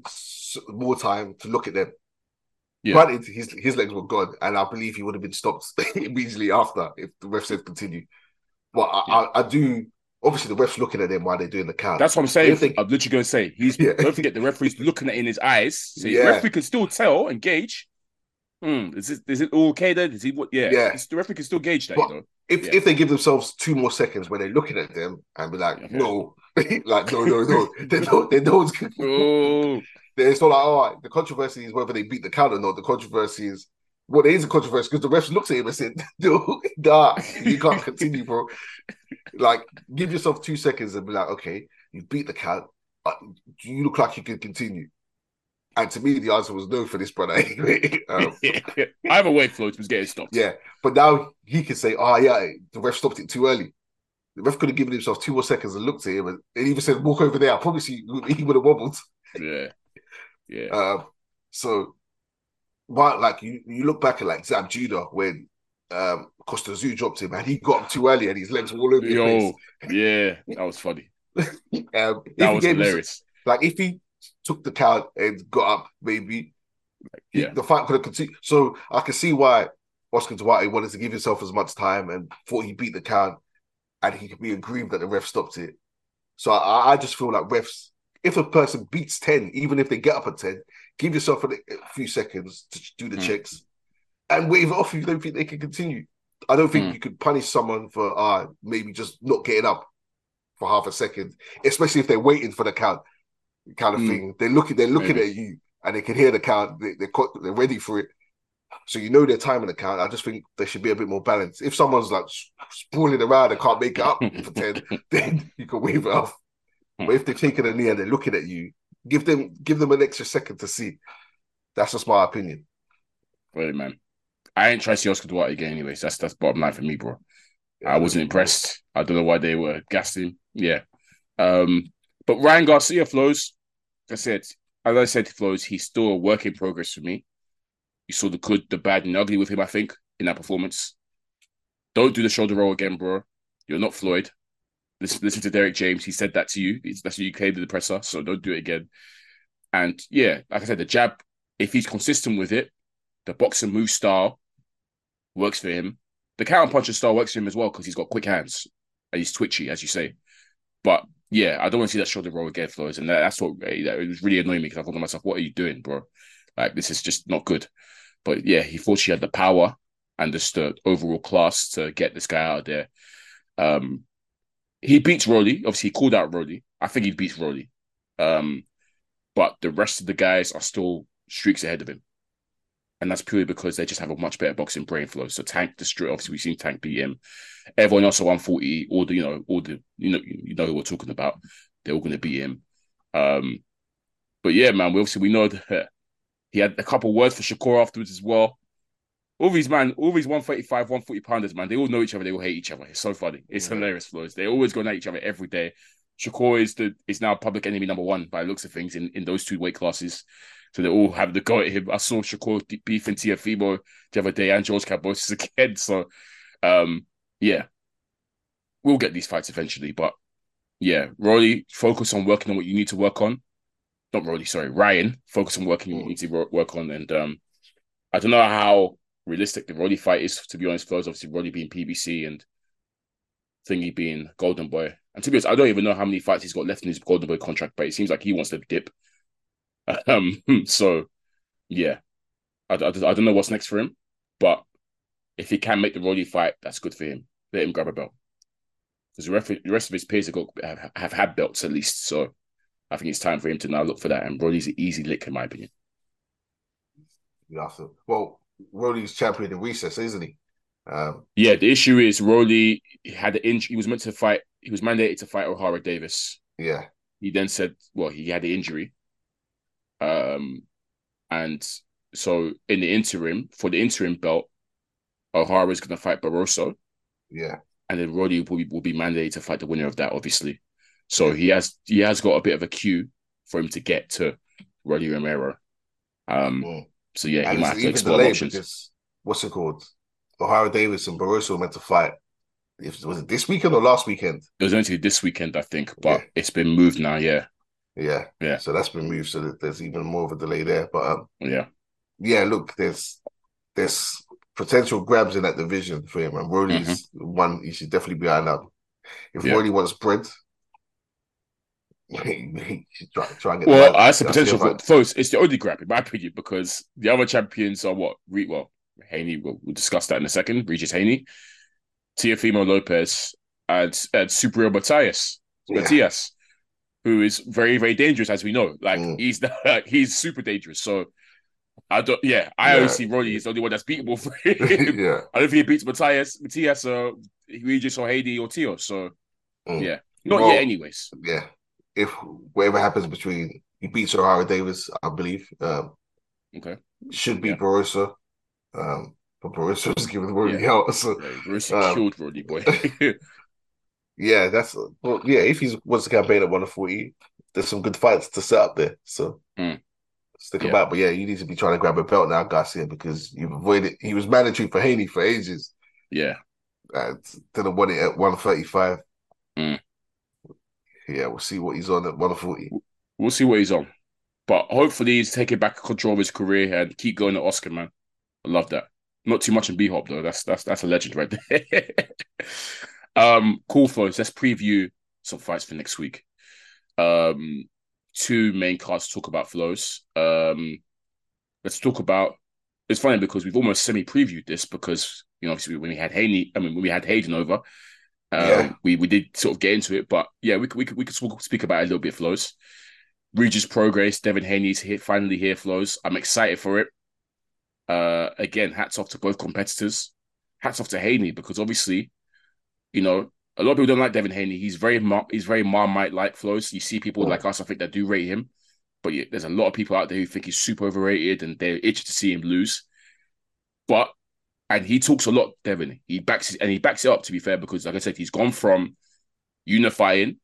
more time to look at them. Yeah. Granted, his, his legs were gone, and I believe he would have been stopped immediately after if the ref said continue. But I, I, I do, obviously, the ref's looking at them while they're doing the count. That's what I'm saying. They- I'm literally going to say he's. Yeah. Don't forget the referee's looking at it in his eyes. So Yeah. the referee can still tell and gauge. Hmm, is it is it all okay then? Is he what? Yeah, Yeah. The referee can still gauge that. But- you know. If Yeah. if they give themselves two more seconds when they're looking at them and be like, Okay. no, like no, no, no, they know they know it's Oh, it's not like all right. The controversy is whether they beat the count or not. The controversy is well, there is a controversy because the refs looked at him and said, "No, nah, you can't continue, bro." Like, give yourself two seconds and be like, "Okay, you beat the count. Uh, you look like you can continue?" And to me, the answer was no for this brother. Anyway, um, either way, Flowz was getting stopped. yeah, but now he can say, "Oh yeah, the ref stopped it too early." The ref could have given himself two more seconds and looked at him and, and even said, "Walk over there." I promise you, he would have wobbled. yeah, yeah. Um, so, but like you, you look back at like Zab Judah when um, Kostya Tszyu dropped him and he got up too early and his legs were all over the Yo, yeah, that was funny. Um, That was hilarious. like if he took the count and got up, maybe Yeah. the fight could have continued. So I can see why Oscar Duarte wanted to give himself as much time and thought he beat the count, and he could be aggrieved that the ref stopped it. So I, I just feel like refs, if a person beats ten, even if they get up at ten, give yourself a, a few seconds to do the Mm. checks and wave it off if you don't think they can continue. I don't think Mm. you could punish someone for uh maybe just not getting up for half a second, especially if they're waiting for the count kind of Mm. thing. They're looking, they're looking Maybe. at you, and they can hear the count. They, they're they're ready for it, so you know their time in the count. I just think they should be a bit more balanced. If someone's like sprawling around and can't make it up for ten, then you can wave it off. But if they're taking a knee and they're looking at you, give them give them an extra second to see. That's just my opinion. Really, man. I ain't trying to see Oscar Duarte again, anyways. That's that's bottom line for me, bro. I wasn't impressed. I don't know why they were gassing. Yeah. Um, but Ryan Garcia Flowz. I said, as I said, Flowz. He's still a work in progress for me. You saw the good, the bad, and the ugly with him. I think in that performance. Don't do the shoulder roll again, bro. You're not Floyd. Listen, listen to Derrick James. He said that to you. That's what you claimed in the presser. So don't do it again. And yeah, like I said, the jab. If he's consistent with it, the boxing move style works for him. The counter puncher style works for him as well because he's got quick hands and he's twitchy, as you say. But yeah, I don't want to see that shoulder roll again, Flowz. And that, that's what that, it was really annoying me because I thought to myself, what are you doing, bro? Like, this is just not good. But yeah, he thought she had the power and just the overall class to get this guy out of there. Um, he beats Rolly. Obviously, he called out Rolly. I think he beats Rolly. Um, but the rest of the guys are still streaks ahead of him. And that's purely because they just have a much better boxing brain flow. So Tank destroy. Obviously, we've seen Tank beat him. Everyone else at 140, all the you know, all the you know, you know who we're talking about. They're all going to beat him. Um, but yeah, man, we obviously we know that he had a couple words for Shakur afterwards as well. All these man, all these 135, 140 pounders, man, they all know each other. They all hate each other. It's so funny. It's Yeah. hilarious, Flowz. They always go at each other every day. Shakur is the is now public enemy number one by the looks of things in, in those two weight classes. So they all have the go at him. I saw Shakur beefing Teofimo the other day and George Kambosos again. So um yeah. We'll get these fights eventually, but yeah, Rolly, focus on working on what you need to work on. Not Rolly, sorry, Ryan, focus on working on what you need to work on. And um I don't know how realistic the Rolly fight is, to be honest, first obviously Rolly being PBC and Thingy being Golden Boy. And to be honest, I don't even know how many fights he's got left in his Golden Boy contract, but it seems like he wants to dip. Um, so yeah, I, I, I don't know what's next for him, but if he can make the Rolly fight, that's good for him. Let him grab a belt because the, rest- the rest of his peers have, got, have, have had belts at least. So I think it's time for him to now look for that. And Rolly's an easy lick, in my opinion. You. Well, Rolly's champion in recess, isn't he? Um, Yeah, the issue is Rolly had an injury. He was meant to fight. He was mandated to fight Ohara Davies. yeah, He then said, "Well, he had the injury." Um, and so in the interim, for the interim belt, Ohara is going to fight Barroso, yeah, and then Rolly will be, will be mandated to fight the winner of that, obviously. So he has he has got a bit of a cue for him to get to Rolly Romero. Um, so yeah, he might have to explore options. because what's it called? Ohara Davies and Barroso were meant to fight. If was it this weekend or last weekend? It was only this weekend, I think, but Yeah. it's been moved now. Yeah, Yeah, Yeah. So that's been moved, so that there's even more of a delay there. But um, yeah, yeah, look, there's there's potential grabs in that division for him, and Rolly's one he should definitely be eyeing up. If Mm-hmm. Yeah. Rolly wants bread, he, he should try, try and get. Well, the- that's the potential for folks. It's the only grab, in my opinion, because the other champions are what? Re- well, Haney. We'll, we'll discuss that in a second. Regis Haney, Teofimo Lopez, and, and Subriel Matias, Yeah. Matias, who is very, very dangerous, as we know. Like Mm. he's like, he's super dangerous. So I don't. Yeah, I Yeah. only see Rolly is the only one that's beatable for him. yeah, I don't think he beats Matias, Matias, uh, Regis or Haney or Tio. So Mm. yeah, not Well, yet, anyways. yeah. If whatever happens between he beats Ohara Davies, I believe, um, Okay, should be Yeah. Barroso. Um, but Barroso was giving Rolly Yeah. out. So Bruce Um, killed Rolly boy. Yeah, that's well, yeah. If he wants to campaign at 140, there's some good fights to set up there. So Mm. stick Yeah. about. But yeah, you need to be trying to grab a belt now, Garcia, because you've avoided. He was mandatory for Haney for ages, yeah. and didn't want it at 135. Mm. Yeah, we'll see what he's on at 140. We'll see what he's on. But hopefully he's taking back control of his career and keep going to Oscar, man. I love that. Not too much in B Hop though. That's that's that's a legend right there. um, cool folks. Let's preview some fights for next week. Um, two main cards to talk about Flowz. Um, let's talk about. It's funny because we've almost semi-previewed this because you know obviously when we had Haney, I mean when we had Hayden over, um, Yeah. we we did sort of get into it. But yeah, we could we could we could speak- speak about it a little bit. Flowz. Regis Prograis. Devin Haney's here finally here. Flowz. I'm excited for it. Uh, again, hats off to both competitors. Hats off to Haney because obviously, you know, a lot of people don't like Devin Haney. He's very he's very Marmite like Flowz. You see people like us, I think, that do rate him, but yeah, there's a lot of people out there who think he's super overrated and they're itching to see him lose. But and he talks a lot, Devin. He backs it and he backs it up. To be fair, because like I said, he's gone from unifying,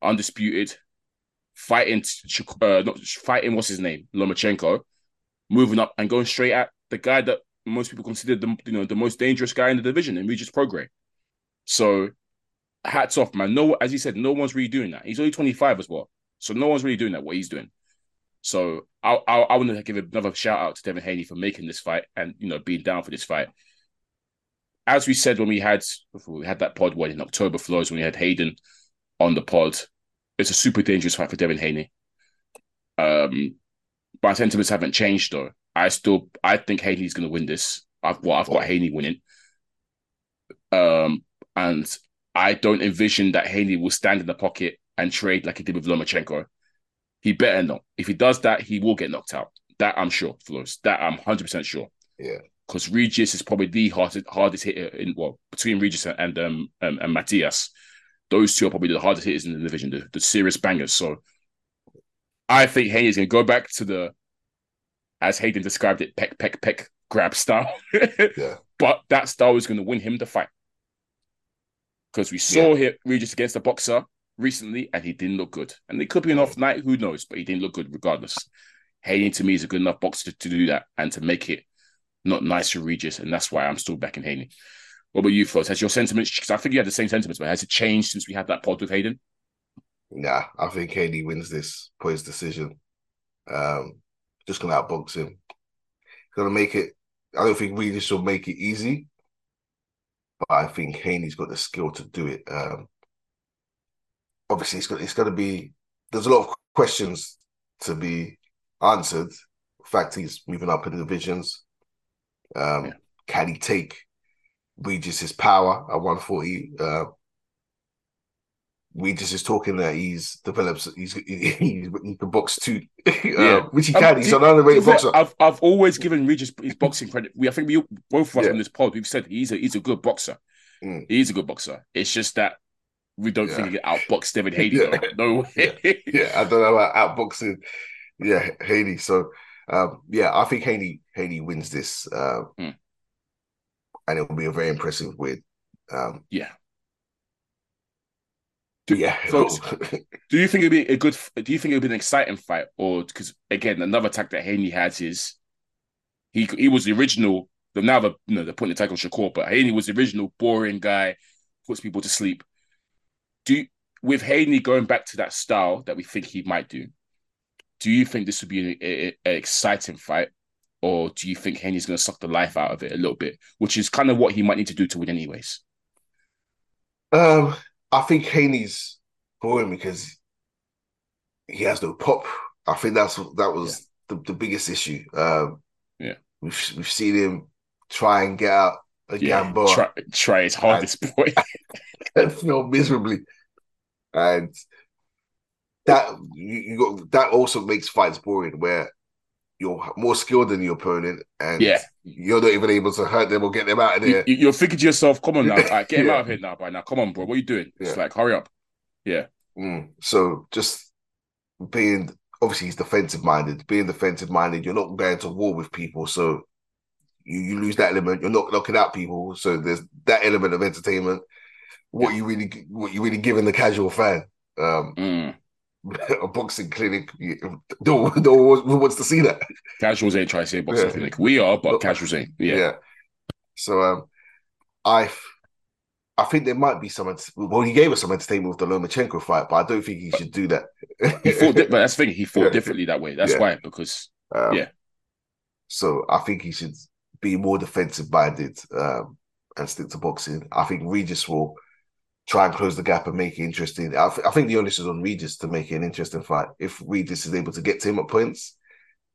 undisputed, fighting, uh, not fighting. What's his name, Lomachenko, moving up and going straight at the guy that most people consider the you know the most dangerous guy in the division, and Regis Prograis. So hats off, man. No, as he said, no one's really doing that. He's only 25 as well. So no one's really doing that, what he's doing. So I I, I want to give another shout out to Devin Haney for making this fight and you know being down for this fight. As we said when we had we had that pod one in October Flowz when we had Hayden on the pod, it's a super dangerous fight for Devin Haney. Um, my sentiments haven't changed though. I still I think Haney's going to win this. I've well I've got Haney winning. Um, and I don't envision that Haney will stand in the pocket and trade like he did with Lomachenko. He better not. If he does that, he will get knocked out. That I'm sure, Flowz. That I'm 100% sure. Yeah. Because Regis is probably the hardest, hardest hitter in well between Regis and um, um and Matias. Those two are probably the hardest hitters in the division, the, the serious bangers. So I think Haney's going to go back to the, as Hayden described it, peck, peck, peck, grab style. Yeah. But that style is going to win him the fight. Because we saw him Regis against a boxer recently and he didn't look good. And it could be an off night, who knows, but he didn't look good regardless. Hayden to me is a good enough boxer to, to do that and to make it not nice for Regis. And that's why I'm still backing Hayden. What about you, folks? Has your sentiments, because I think you had the same sentiments, but has it changed since we had that pod with Hayden? Nah, I think Hayden wins this points decision. Um, just gonna outbox him. Gonna make it. I don't think Regis will make it easy, but I think Haney's got the skill to do it. Um, obviously, it's got it's gonna be. There's a lot of questions to be answered. The fact he's moving up in the divisions. Um, Yeah. Can he take Regis's power at 140? Uh, Regis is talking that he's developed, he's he, he, he can box too, uh, Yeah. which he Um, can. He's to- an underrated to be fair, boxer. I've I've always given Regis his boxing credit. We I think we both of us Yeah. on this pod we've said he's a he's a good boxer. Mm. He's a good boxer. It's just that we don't Yeah. think he can outbox David Hayden. Yeah. No way. yeah, I don't know about outboxing. Yeah, Haney. So, um, yeah, I think Haney Haney wins this, um, Hmm. and it will be a very impressive win. Um, Yeah. Yeah, So- Do you think it'd be a good? Do you think it'd be an exciting fight, or because again, another attack that Haney has is he he was the original. The now the you know they're putting the attack on Shakur, but Haney was the original boring guy, puts people to sleep. Do with Haney going back to that style that we think he might do? Do you think this would be an, an exciting fight, or do you think Haney's going to suck the life out of it a little bit, which is kind of what he might need to do to win, anyways? um, I think Haney's boring because he has no pop. I think that's that was the, the biggest issue. Um, Yeah. we've we've seen him try and get out a Gamboa. try try his hardest, boy. and failed miserably. And that you, you got that also makes fights boring where you're more skilled than your opponent and Yeah. you're not even able to hurt them or get them out of there. you- are thinking to yourself, "Come on now, Alright, get him Yeah. out of here now, by now. Come on, bro. What are you doing? It's like, hurry up." Mm. So just being obviously he's defensive minded. Being defensive minded, you're not going to war with people, so you, you lose that element. You're not knocking out people, so there's that element of entertainment. What you really, what you really giving the casual fan. Um, Mm. A boxing clinic. No, no one wants to see that. Casuals ain't trying to say boxing Yeah. clinic. We are, but But- casuals ain't. Yeah. yeah. So um, I, I think there might be some. Well, he gave us some entertainment with the Lomachenko fight, but I don't think he should do that. He fought, but that's the thing. He fought Yeah. differently that way. That's why because Um, Yeah. So I think he should be more defensive minded um, and stick to boxing. I think Regis will try and close the gap and make it interesting. I, th- I think the onus is on Regis to make it an interesting fight. If Regis is able to get to him at points,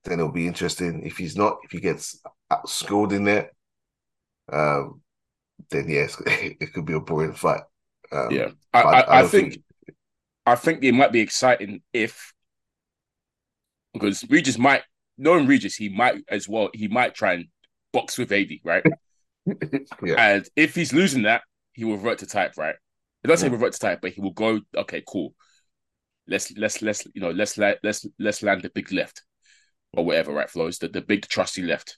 then it'll be interesting. If he's not, if he gets outscored in there, um, then yes, it could be a boring fight. Um, yeah, I, I, I, don't think, I think it might be exciting if because Regis might knowing Regis, he might as well. He might try and box with AD, right? yeah, And if he's losing that, he will revert to type, right? It doesn't say Yeah. revert to type, but he will go, okay, cool. Let's let's let's you know let's let's let's land the big left or whatever, right? Flowz the, the big trusty left.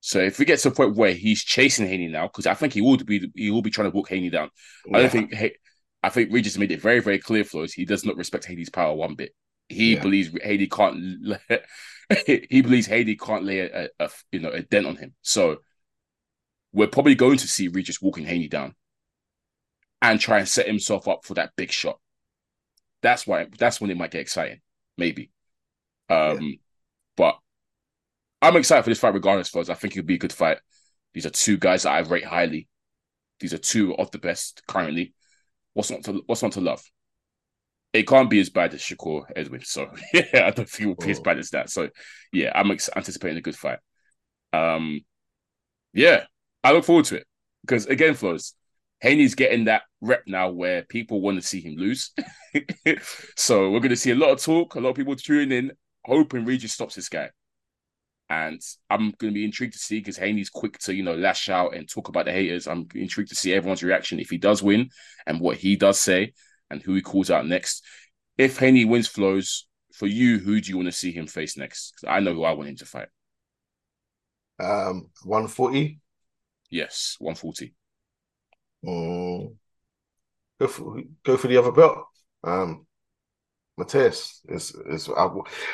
So if we get to a point where he's chasing Haney now, because I think he will be he will be trying to walk Haney down. I don't think hey, I think Regis made it very very clear, Flowz. He does not respect Haney's power one bit. He Yeah. believes Haney can't. he believes Haney can't lay a, a, a you know a dent on him. So we're probably going to see Regis walking Haney down and try and set himself up for that big shot. That's why that's when it might get exciting, maybe. Um, but I'm excited for this fight regardless, folks. I think it'll be a good fight. These are two guys that I rate highly. These are two of the best currently. What's not to what's not to love? It can't be as bad as Shakur Edwin. So yeah, I don't think it will be as Oh. bad as that. So yeah, I'm ex- anticipating a good fight. Um, yeah, I look forward to it because again, Flowz. Haney's getting that rep now where people want to see him lose. so we're going to see a lot of talk, a lot of people tuning in, hoping Regis stops this guy. And I'm going to be intrigued to see because Haney's quick to, you know, lash out and talk about the haters. I'm intrigued to see everyone's reaction if he does win and what he does say and who he calls out next. If Haney wins Flowz, for you, who do you want to see him face next? I know who I want him to fight. um, one forty. Yes, 140. Mm. Go for go for the other belt. Um, Matias is is uh,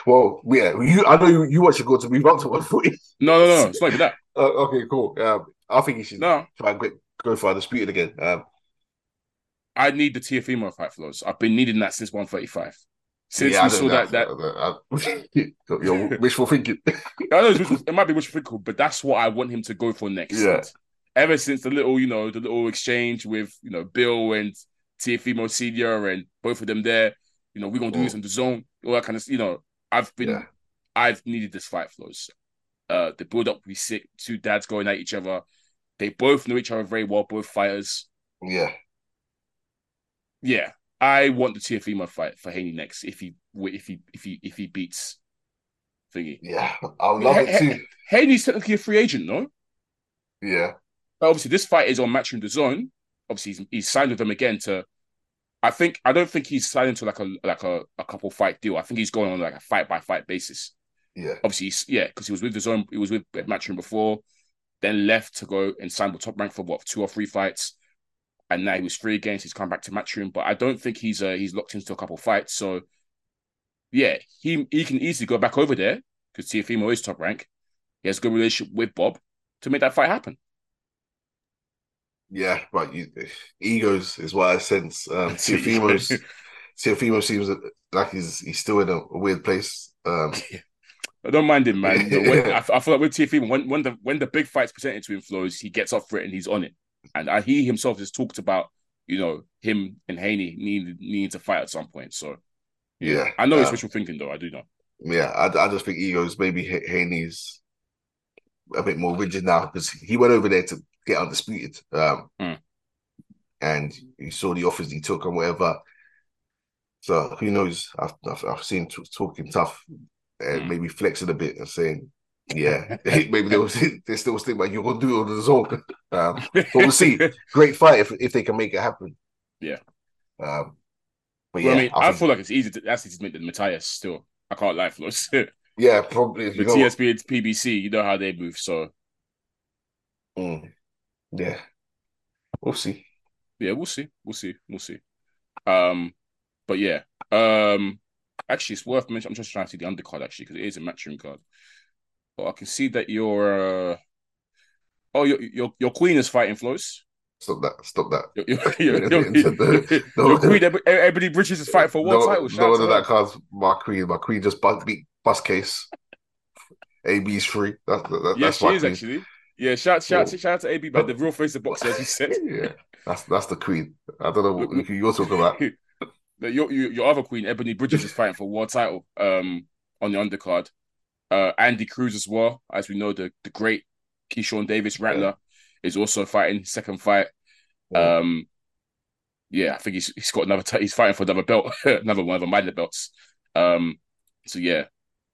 well, yeah. You, I know you, you want your goal to move up to one forty. No, no, no, it's not that. Uh, okay, cool. Um, I think he should No, try and get, go for undisputed again. Um, I need the Teofimo fight Flowz. I've been needing that since 135. Since yeah, I we saw know. that, that you're wishful thinking. I know it's wishful- it might be wishful thinking, but that's what I want him to go for next. Yeah. Ever since the little, you know, the little exchange with you know Bill and Teofimo Senior and both of them there, you know, we're gonna do this Mm. in the zone, all that kind of, you know, I've been, Yeah. I've needed this fight Flowz. Uh, the build up we sick, two dads going at each other. They both know each other very well, both fighters. Yeah, Yeah, I want the Teofimo fight for Haney next if he if he if he if he beats Thingy. Yeah, I would love it too. Haney's technically a free agent, no? Yeah, But obviously, this fight is on Matchroom DAZN. Obviously, he's, he's signed with them again to. I think I don't think he's signed to like a like a, a couple fight deal. I think he's going on like a fight by fight basis. yeah, Obviously, he's, yeah, because he was with DAZN. He was with Matchroom before, then left to go and sign with Top Rank for what two or three fights, and now he was free again. So he's come back to Matchroom, but I don't think he's uh, he's locked into a couple fights. So yeah, he he can easily go back over there because Teofimo is Top Rank. He has a good relationship with Bob to make that fight happen. Yeah. But you, egos is what I sense. Um, Teofimo's Teofimo seems like he's he's still in a, a weird place. Um, I don't mind him, man. When, I, I feel like with Teofimo, when when the when the big fights presented to him Flowz, he gets up for it and he's on it. And I, he himself has talked about you know him and Haney needing needing to fight at some point. So yeah, I know um, wishful thinking though. I do know. yeah. I, I just think egos maybe Haney's a bit more rigid now because he went over there to get undisputed. Um, Mm. and you saw the offers he took and whatever. So who knows? I've I've, I've seen t- talking tough and Mm. maybe flexing a bit and saying, yeah, maybe they was they still think like you're gonna do it on DAZN. Um, but we'll see. Great fight if if they can make it happen. Yeah. Um, but Well, yeah, I mean, I, think- feel like it's easy to that's easy to make the Matias still. I can't lie, Flowz. the yeah, probably. Know, TSB and PBC, you know how they move. So Mm. Yeah, we'll see. yeah, we'll see. We'll see. We'll see. Um, but yeah. Um actually it's worth mentioning. I'm just trying to see the undercard actually, because it is a matchroom card. But I can see that your uh oh your your your queen is fighting Flowz. Stop that. Stop that. Your, your, your, your, queen, Ebanie Bridges is fighting for one no, title. No one of that card's my queen. My queen just bust, beat bus case. AB's free. That's that, Yes, that's she my is queen. actually. Yeah, shout shout shout out to AB, but the real face of boxing, as you said. yeah, that's that's the queen. I don't know what, you're talking about. Your, your your other queen, Ebanie Bridges, is fighting for world title um on the undercard. Uh, Andy Cruz as well, as we know, the the great Keyshawn Davis Rattler is also fighting second fight. Yeah. Um, yeah, I think he's he's got another. T- he's fighting for another belt, another one of the minor belts. Um, so yeah,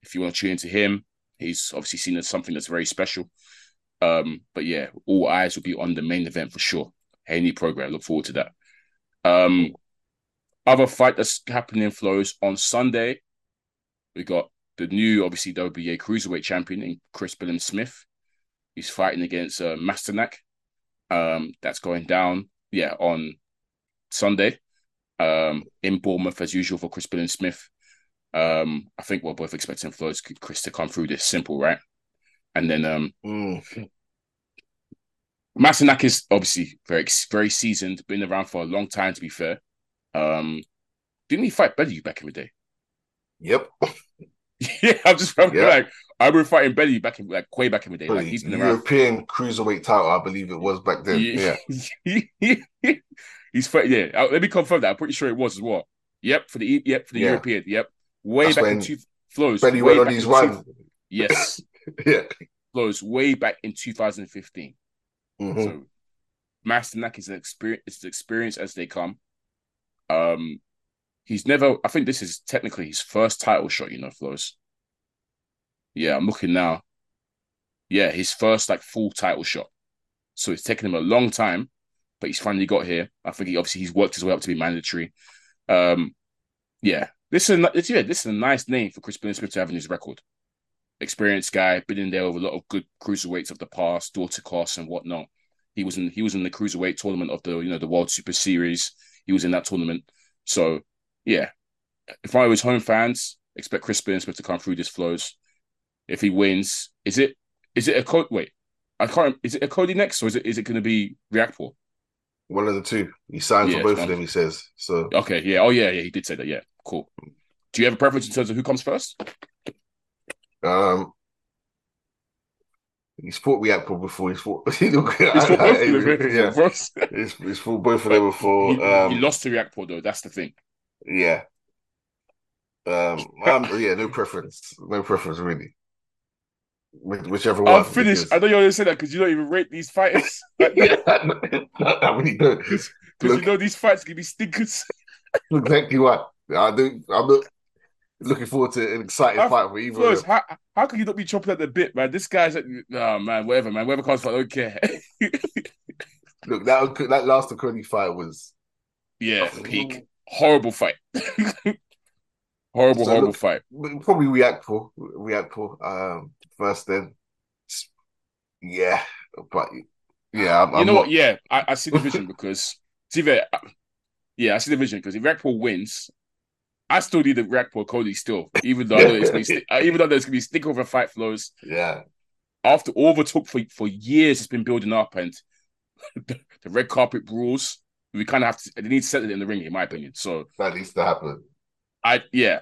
if you want to tune into him, he's obviously seen as something that's very special. Um, but yeah, all eyes will be on the main event for sure. Haney Prograis. Look forward to that. Um, other fight that's happening Flowz on Sunday. We got the new, obviously WBA cruiserweight champion in Chris Billam Smith. He's fighting against uh, Masternak. Um, that's going down, yeah, on Sunday. Um, in Bournemouth as usual for Chris Billam Smith. Um, I think we're both expecting Flowz Chris to come through this simple, right? And then um Mm. Masternak is obviously very very seasoned, been around for a long time. To be fair, um, didn't he fight Bellew back in the day? Yep. yeah, I'm just I'm like I remember fighting Bellew back in like way back in the day. Like he's been around. European cruiserweight title, I believe it was back then. Yeah. he's fight. Yeah, Uh, let me confirm that. I'm pretty sure it was as well. Yep, for the yep for the Yeah. European. Yep, way That's back in two Flowz. Way went on his run. yes, Yeah. Flowz way back in 2015. Mhm. So Masternak is an experience as experienced as they come. Um he's never I think this is technically his first title shot, you know, Flowz. Yeah, I'm looking now. Yeah, his first like full title shot. So it's taken him a long time, but he's finally got here. I think he obviously he's worked his way up to be mandatory. Um yeah. This is a, it's, yeah, this is a nice name for Chris Billam Smith to have in his record. Experienced guy, been in there with a lot of good cruiserweights of the past, Dorticos and whatnot. He was in he was in the cruiserweight tournament of the you know the World Super Series. He was in that tournament. So yeah, if I was home fans, expect Chris Smith to come through this Flowz. If he wins, is it is it a code? Wait, I can't. Is it Okolie next, or is it is it going to be Riakporhe? One of the two. He signed Yeah, for both of them, he says. So Okay, yeah. Oh yeah, yeah. He did say that. Yeah, cool. Do you have a preference in terms of who comes first? Um he's fought Riakporhe before. He's fought, He's for both of them, yeah. He's, he's fought both of them before. He, um, he lost to Riakporhe though. That's the thing. Yeah. Um, um, yeah, no preference. No preference really. Whichever one. I'm finished. I know you always say that because you don't even rate these fighters. yeah, I really don't. Because you know these fights can be stinkers. exactly what I do. I'm not looking forward to an exciting How- fight for either. How, how can you not be chopping at the bit, man? This guy's like, no, man, whatever, man. Whatever comes, I don't care. Look, that that last Okolie fight was yeah, peak. Horrible fight. horrible, So horrible look- fight. probably Riakporhe react for um first then. Yeah, but yeah, I'm, you I'm know not, what? Yeah, I, I see the vision because see that. Yeah, I see the vision because if React Riakporhe wins, I still need the Riakporhe Cody still, even though I know it's gonna be even though there's gonna be stick over fight Flowz. Yeah, After all the took for for years, it's been building up, and the, the red carpet rules. We kind of have to. They need to settle it in the ring, in my opinion. So that needs to happen. I yeah,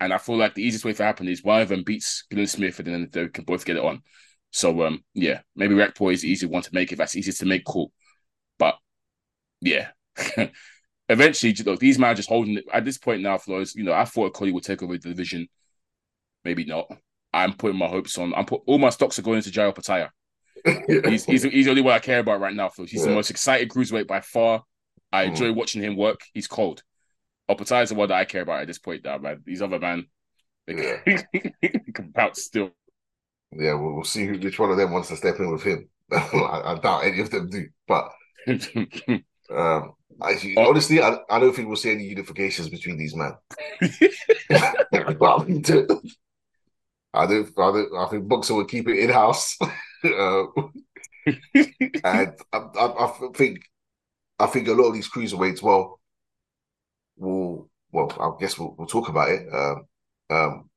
and I feel like the easiest way for it to happen is one of them beats Glenn Smith, and then they can both get it on. So um yeah, maybe Riakporhe is the easy one to make if that's easiest to make. Cool, but yeah, eventually, look, these men are just holding it at this point now. Flowz, you know, I thought Cody would take over the division. Maybe not. I'm putting my hopes on. I'm put all my stocks are going into Jai Opetaia. He's he's, he's the only one I care about right now. Flowz. He's the most excited cruiserweight by far. I Mm. enjoy watching him work. He's cold. Opetaia is the one that I care about at this point now, man. These other man, they can bounce still. yeah, we'll, we'll see who, which one of them wants to step in with him. I, I doubt any of them do, but um, I, Oh. honestly, I, I don't think we'll see any unifications between these men. Well, I don't. I don't. I think Boxxer will keep it in house, uh, and I, I, I think I think a lot of these cruiserweights, well, will well, I guess we'll, we'll talk about it. Um, um,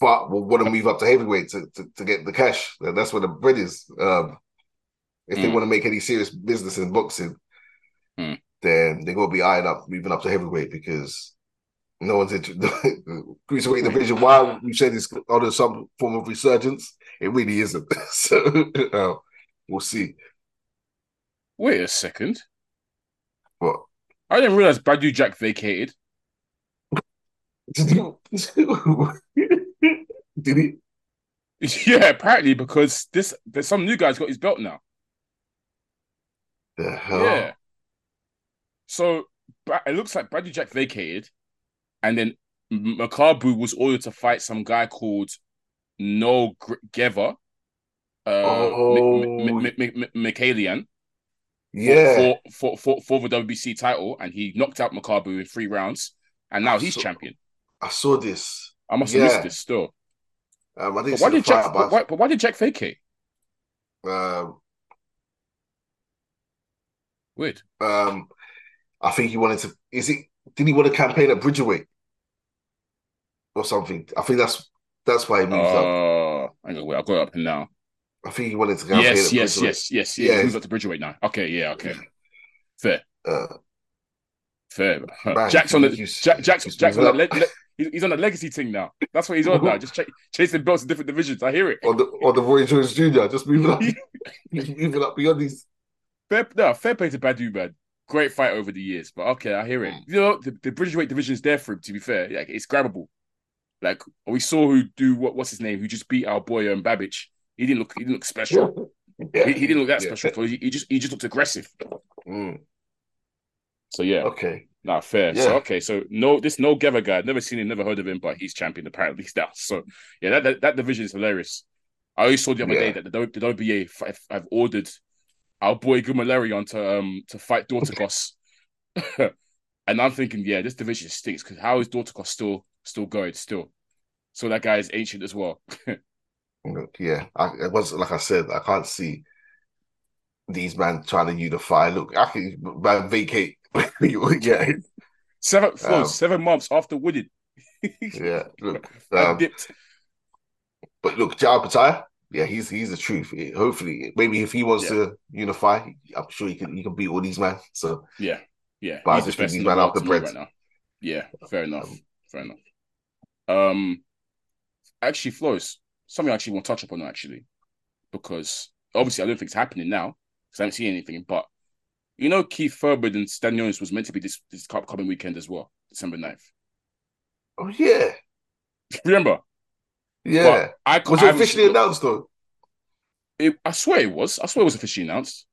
but we'll want to move up to heavyweight to, to, to get the cash. That's where the bread is. Um, if they Mm. want to make any serious business in boxing, Mm. then they're going to be eyeing up moving up to heavyweight because no one's into the cruiserweight division. While we said it's on some form of resurgence, it really isn't. so uh, we'll see. Wait a second. What? I didn't realize Badu Jack vacated. Did he? Did he? Yeah, apparently because this there's some new guy's got his belt now. The hell? Yeah. So it looks like Badu Jack vacated, and then Makabu was ordered to fight some guy called Noel Gevor, uh, Oh. Mikaelian. Yeah. for, for, for, for the WBC title, and he knocked out Makabu in three rounds, and now he's champion. I saw this. I must have missed this still. Um, I see why did Jack? But why, but why did Jack vacate? um, Weird. um, I think he wanted to. Is it? Did he want to campaign at Bridgerweight or something? I think that's that's why he moved up. Uh, hang on, wait, I've got it up now. I think he wanted to campaign Yes, yes, Bridgerweight. yes, yes, Yeah. He's got the Bridgerweight now. Okay, yeah, okay. Fair, Uh, fair. Man, Jack's on the he's- Jack, Jack's Jack's on the le- le- he's, on the legacy thing now. That's what he's on now. Just ch- chasing belts in different divisions. I hear it. on the on the Roy Jones Jr. Just moving up, moving up beyond these. Fair, no, fair play to Badu, man. Great fight over the years, but okay, I hear it. Mm. You know, the, the Bridgerweight division is there for him. To be fair, like it's grabbable. Like we saw who do what? What's his name? Who just beat our boy um, Babic. He didn't look. He didn't look special. Yeah. He, he didn't look that Yeah. special. He, he just he just looked aggressive. Mm, So yeah, okay. nah, fair. Yeah. So okay, so no, this Noel Gevor guy. Never seen him, never heard of him, but he's champion apparently now. So yeah, that that, that division is hilarious. I always saw the other Yeah. day that the, the WBA have ordered our boy Goulamirian to um to fight Dorticos. and I'm thinking, yeah, this division stinks because how is Dorticos still still going still? So that guy is ancient as well. Yeah, I, it was like I said, I can't see these man trying to unify. Look, I can man vacate. yeah, seven Um, seven months after winning. yeah. Look, um, dipped. but look, Jao yeah, he's he's the truth. Hopefully, maybe if he wants Yeah. to unify, I'm sure he can he can beat all these men. So Yeah, yeah. But I he's just the think he's in the ran world off the to me bread. right now. Yeah, fair enough. Um, fair enough. Um, actually, Flowz, something I actually want to touch upon actually, because obviously I don't think it's happening now because I haven't seen anything. But you know, Keith Thurman and Stan Jones was meant to be this this upcoming weekend as well, December 9th. oh yeah, Remember? Yeah. But I was I it officially announced though? It, I swear it was. I swear it was officially announced.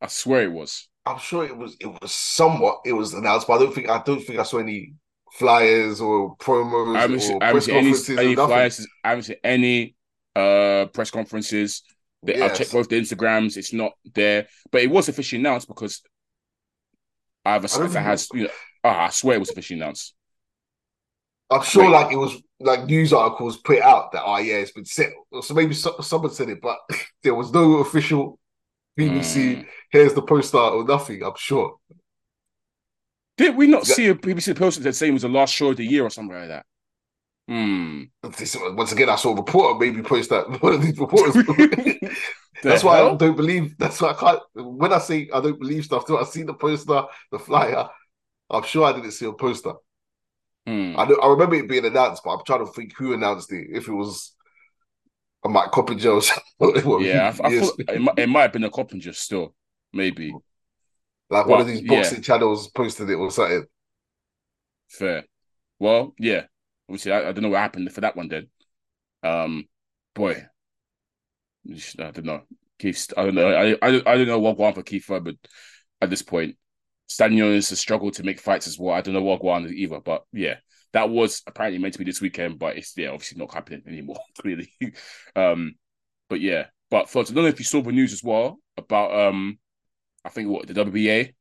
I swear it was. I'm sure it was it was somewhat it was announced, but I don't think I don't think I saw any flyers or promos I haven't or seen, I haven't seen any, conferences. any flyers. I haven't seen any uh press conferences. I Yes. checked both the Instagrams. It's not there, but it was officially announced because I have a I that has. You know, ah, I swear it was officially announced. I'm sure Wait. like it was like news articles put out that oh yeah it's been set. So maybe so, someone said it, but there was no official BBC. Mm. Here's the poster or nothing. I'm sure. Did we not Yeah. see a BBC poster that saying it was the last show of the year or something like that? Hmm. Once again, I saw a reporter maybe post that one of these reporters. The that's why I don't believe. That's why I can't. When I say I don't believe stuff, till I see the poster, the flyer. I'm sure I didn't see a poster. Hmm. I I remember it being announced, but I'm trying to think who announced it. If it was a Mike Coppinger or something. Yeah, I, I thought it, might, it might have been a Coppinger still, maybe. like one of these boxing channels posted it or something. Fair. Well, yeah. Obviously, I, I don't know what happened for that one then. Um, boy, I don't know. Keith, I don't know. I I, I don't know what going on for Keith Thurman at this point. Stanion has struggled to make fights as well. I don't know what on either, but yeah, that was apparently meant to be this weekend, but it's yeah, obviously not happening anymore. Clearly, um, but yeah. But Flood, I don't know if you saw the news as well about um, I think what the WBA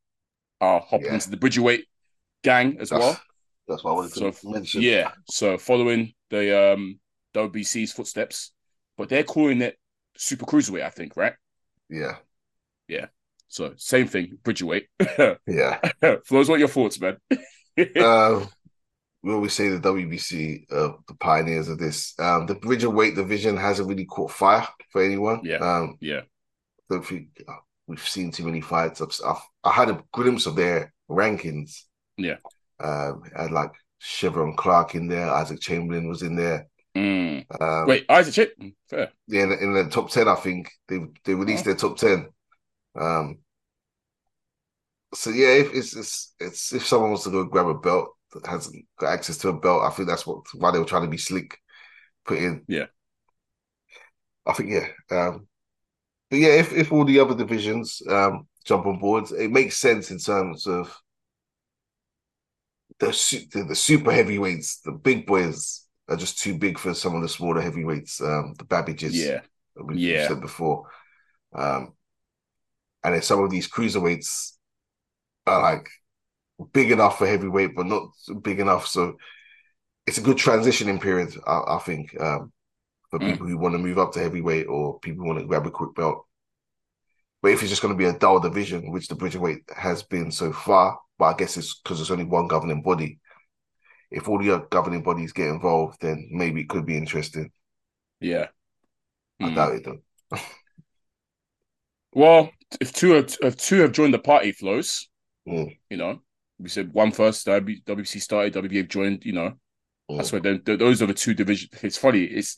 are hopping Yeah. into the Bridgerweight gang as That's, well. that's what I wanted to mention. Yeah. So following the um WBC's footsteps, but they're calling it super cruiserweight, I think, right? Yeah, yeah, So same thing, Bridgerweight. yeah. Flowz, what are your thoughts, man? uh, we always say the WBC, uh, the pioneers of this. Um, the Bridgerweight division hasn't really caught fire for anyone. Yeah. Um, yeah. don't think uh, we've seen too many fights. I've, I've, I had a glimpse of their rankings. Yeah. Um, I had like Cheavon Clarke in there. Isaac Chamberlain was in there. Mm. Um, Wait, Isaac Chip? Fair. yeah, in, the- in the top ten, I think they they released their top ten. Um, so yeah, if it's, it's it's if someone wants to go grab a belt that hasn't got access to a belt, I think that's what why they were trying to be slick, put in. Yeah. I think yeah. Um, but yeah, if if all the other divisions um jump on board, it makes sense in terms of the the, the super heavyweights, the big boys are just too big for some of the smaller heavyweights. Um, the Babics, Yeah. that we've Yeah. said before. Um, and then some of these cruiserweights are like big enough for heavyweight, but not big enough. So it's a good transitioning period, I, I think, um, for Mm. people who want to move up to heavyweight or people who want to grab a quick belt. But if it's just going to be a dull division, which the Bridgerweight has been so far, but I guess it's because there's only one governing body. If all the other governing bodies get involved, then maybe it could be interesting. Yeah. I Mm. doubt it though. Well, if two have, if two have joined the party Flowz, Mm. you know, we said one first, W- WBC started, WBA joined, you know, Mm. that's where then those are the two divisions. It's funny. It's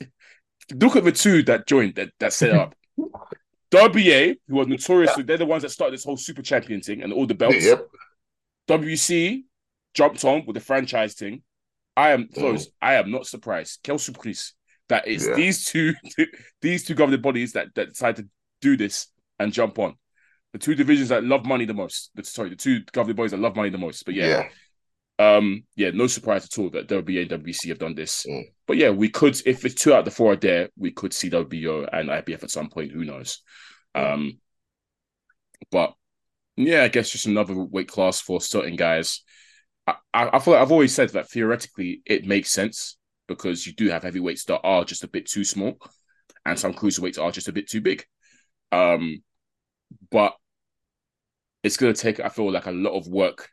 look at the two that joined that that set up. WBA, who are notorious, they're the ones that started this whole super champion thing and all the belts. Yep. WC jumped on with the franchise thing. I am Mm. close. I am not surprised. Quelle surprise that it's Yeah. these two these two governing bodies that that decide to do this and jump on. The two divisions that love money the most. The, sorry, the two governing bodies that love money the most. But yeah, Yeah. um, yeah, no surprise at all that WBA and WBC have done this. Mm. But yeah, we could if it's two out of the four are there, we could see WBO and IBF at some point. Who knows? Um, but yeah, I guess just another weight class for certain guys. I, I, I feel like I've always said that theoretically it makes sense because you do have heavyweights that are just a bit too small, and some cruiserweights are just a bit too big. Um, but it's going to take, I feel like, a lot of work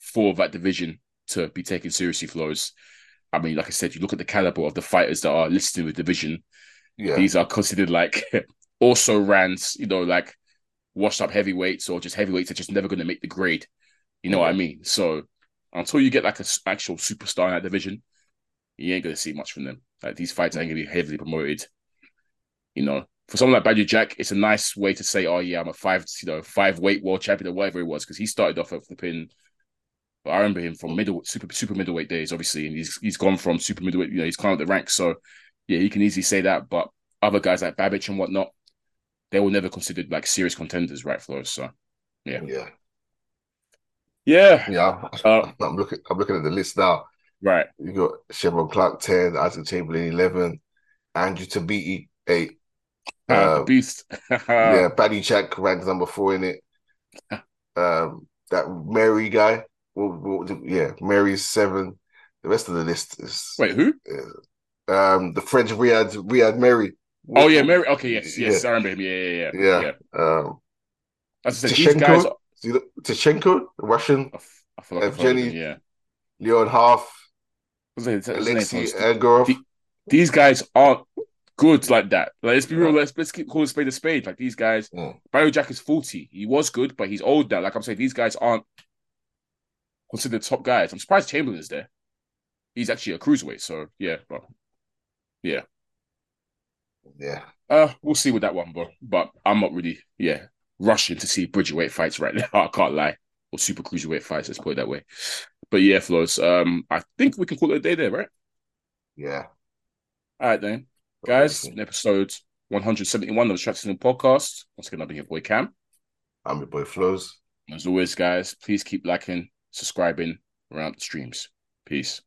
for that division to be taken seriously. Flowz. I mean, like I said, you look at the caliber of the fighters that are listed in the division. Yeah. These are considered like also rans, you know, like washed up heavyweights or just heavyweights that just never going to make the grade. You know what I mean? So until you get like an actual superstar in that division, you ain't going to see much from them. Like these fights ain't going to be heavily promoted. You know, for someone like Badou Jack, it's a nice way to say, "Oh yeah, I'm a five, you know, five weight world champion or whatever it was," because he started off at flipping. I remember him from middle, super, super middleweight days, obviously, and he's he's gone from super middleweight. You know, he's climbed the ranks, so yeah, he can easily say that. But other guys like Babic and whatnot, they were never considered like serious contenders, right, Flo? So Yeah. Yeah. Yeah. Yeah. Uh, I'm looking I'm looking at the list now. right. You got Cheavon Clarke 10, Isaac Chamberlain 11, Andrew Tabiti 8. Uh, beast. yeah, Badou Jack ranks number four in it. Um, that Merhy guy, yeah, Merhy's seven. The rest of the list is Wait, who? um the French Ryad Ryad Merhy. Oh yeah, Merhy. Okay, yes, yes, Yeah. I remember him. Yeah, yeah, yeah. Yeah. Um, As I said, these guys. Tishchenko, Russian, I f- I feel like I've heard of Evgeny- yeah. Leon Harth, What's his- his? Alexei? Egorov. The- These guys aren't good like that. Like, let's be real. Let's let's keep call a spade a spade. Like these guys. Mm. Badou Jack is forty. He was good, but he's old now. Like I'm saying, these guys aren't considered top guys. I'm surprised Chamberlain is there. He's actually a cruiserweight. So yeah, but Yeah, uh, we'll see with that one, bro. But I'm not really yeah rushing to see Bridgerweight fights right now. I can't lie. Or super cruiserweight fights. Let's put it that way. But yeah, Flowz. Um, I think we can call it a day there, right? yeah. All right, then, guys. in Episode 171 of the Strap SZN Podcast. Once again, I've been your boy Kam. I'm your boy Flowz. As always, guys, please keep liking, subscribing around the streams. Peace.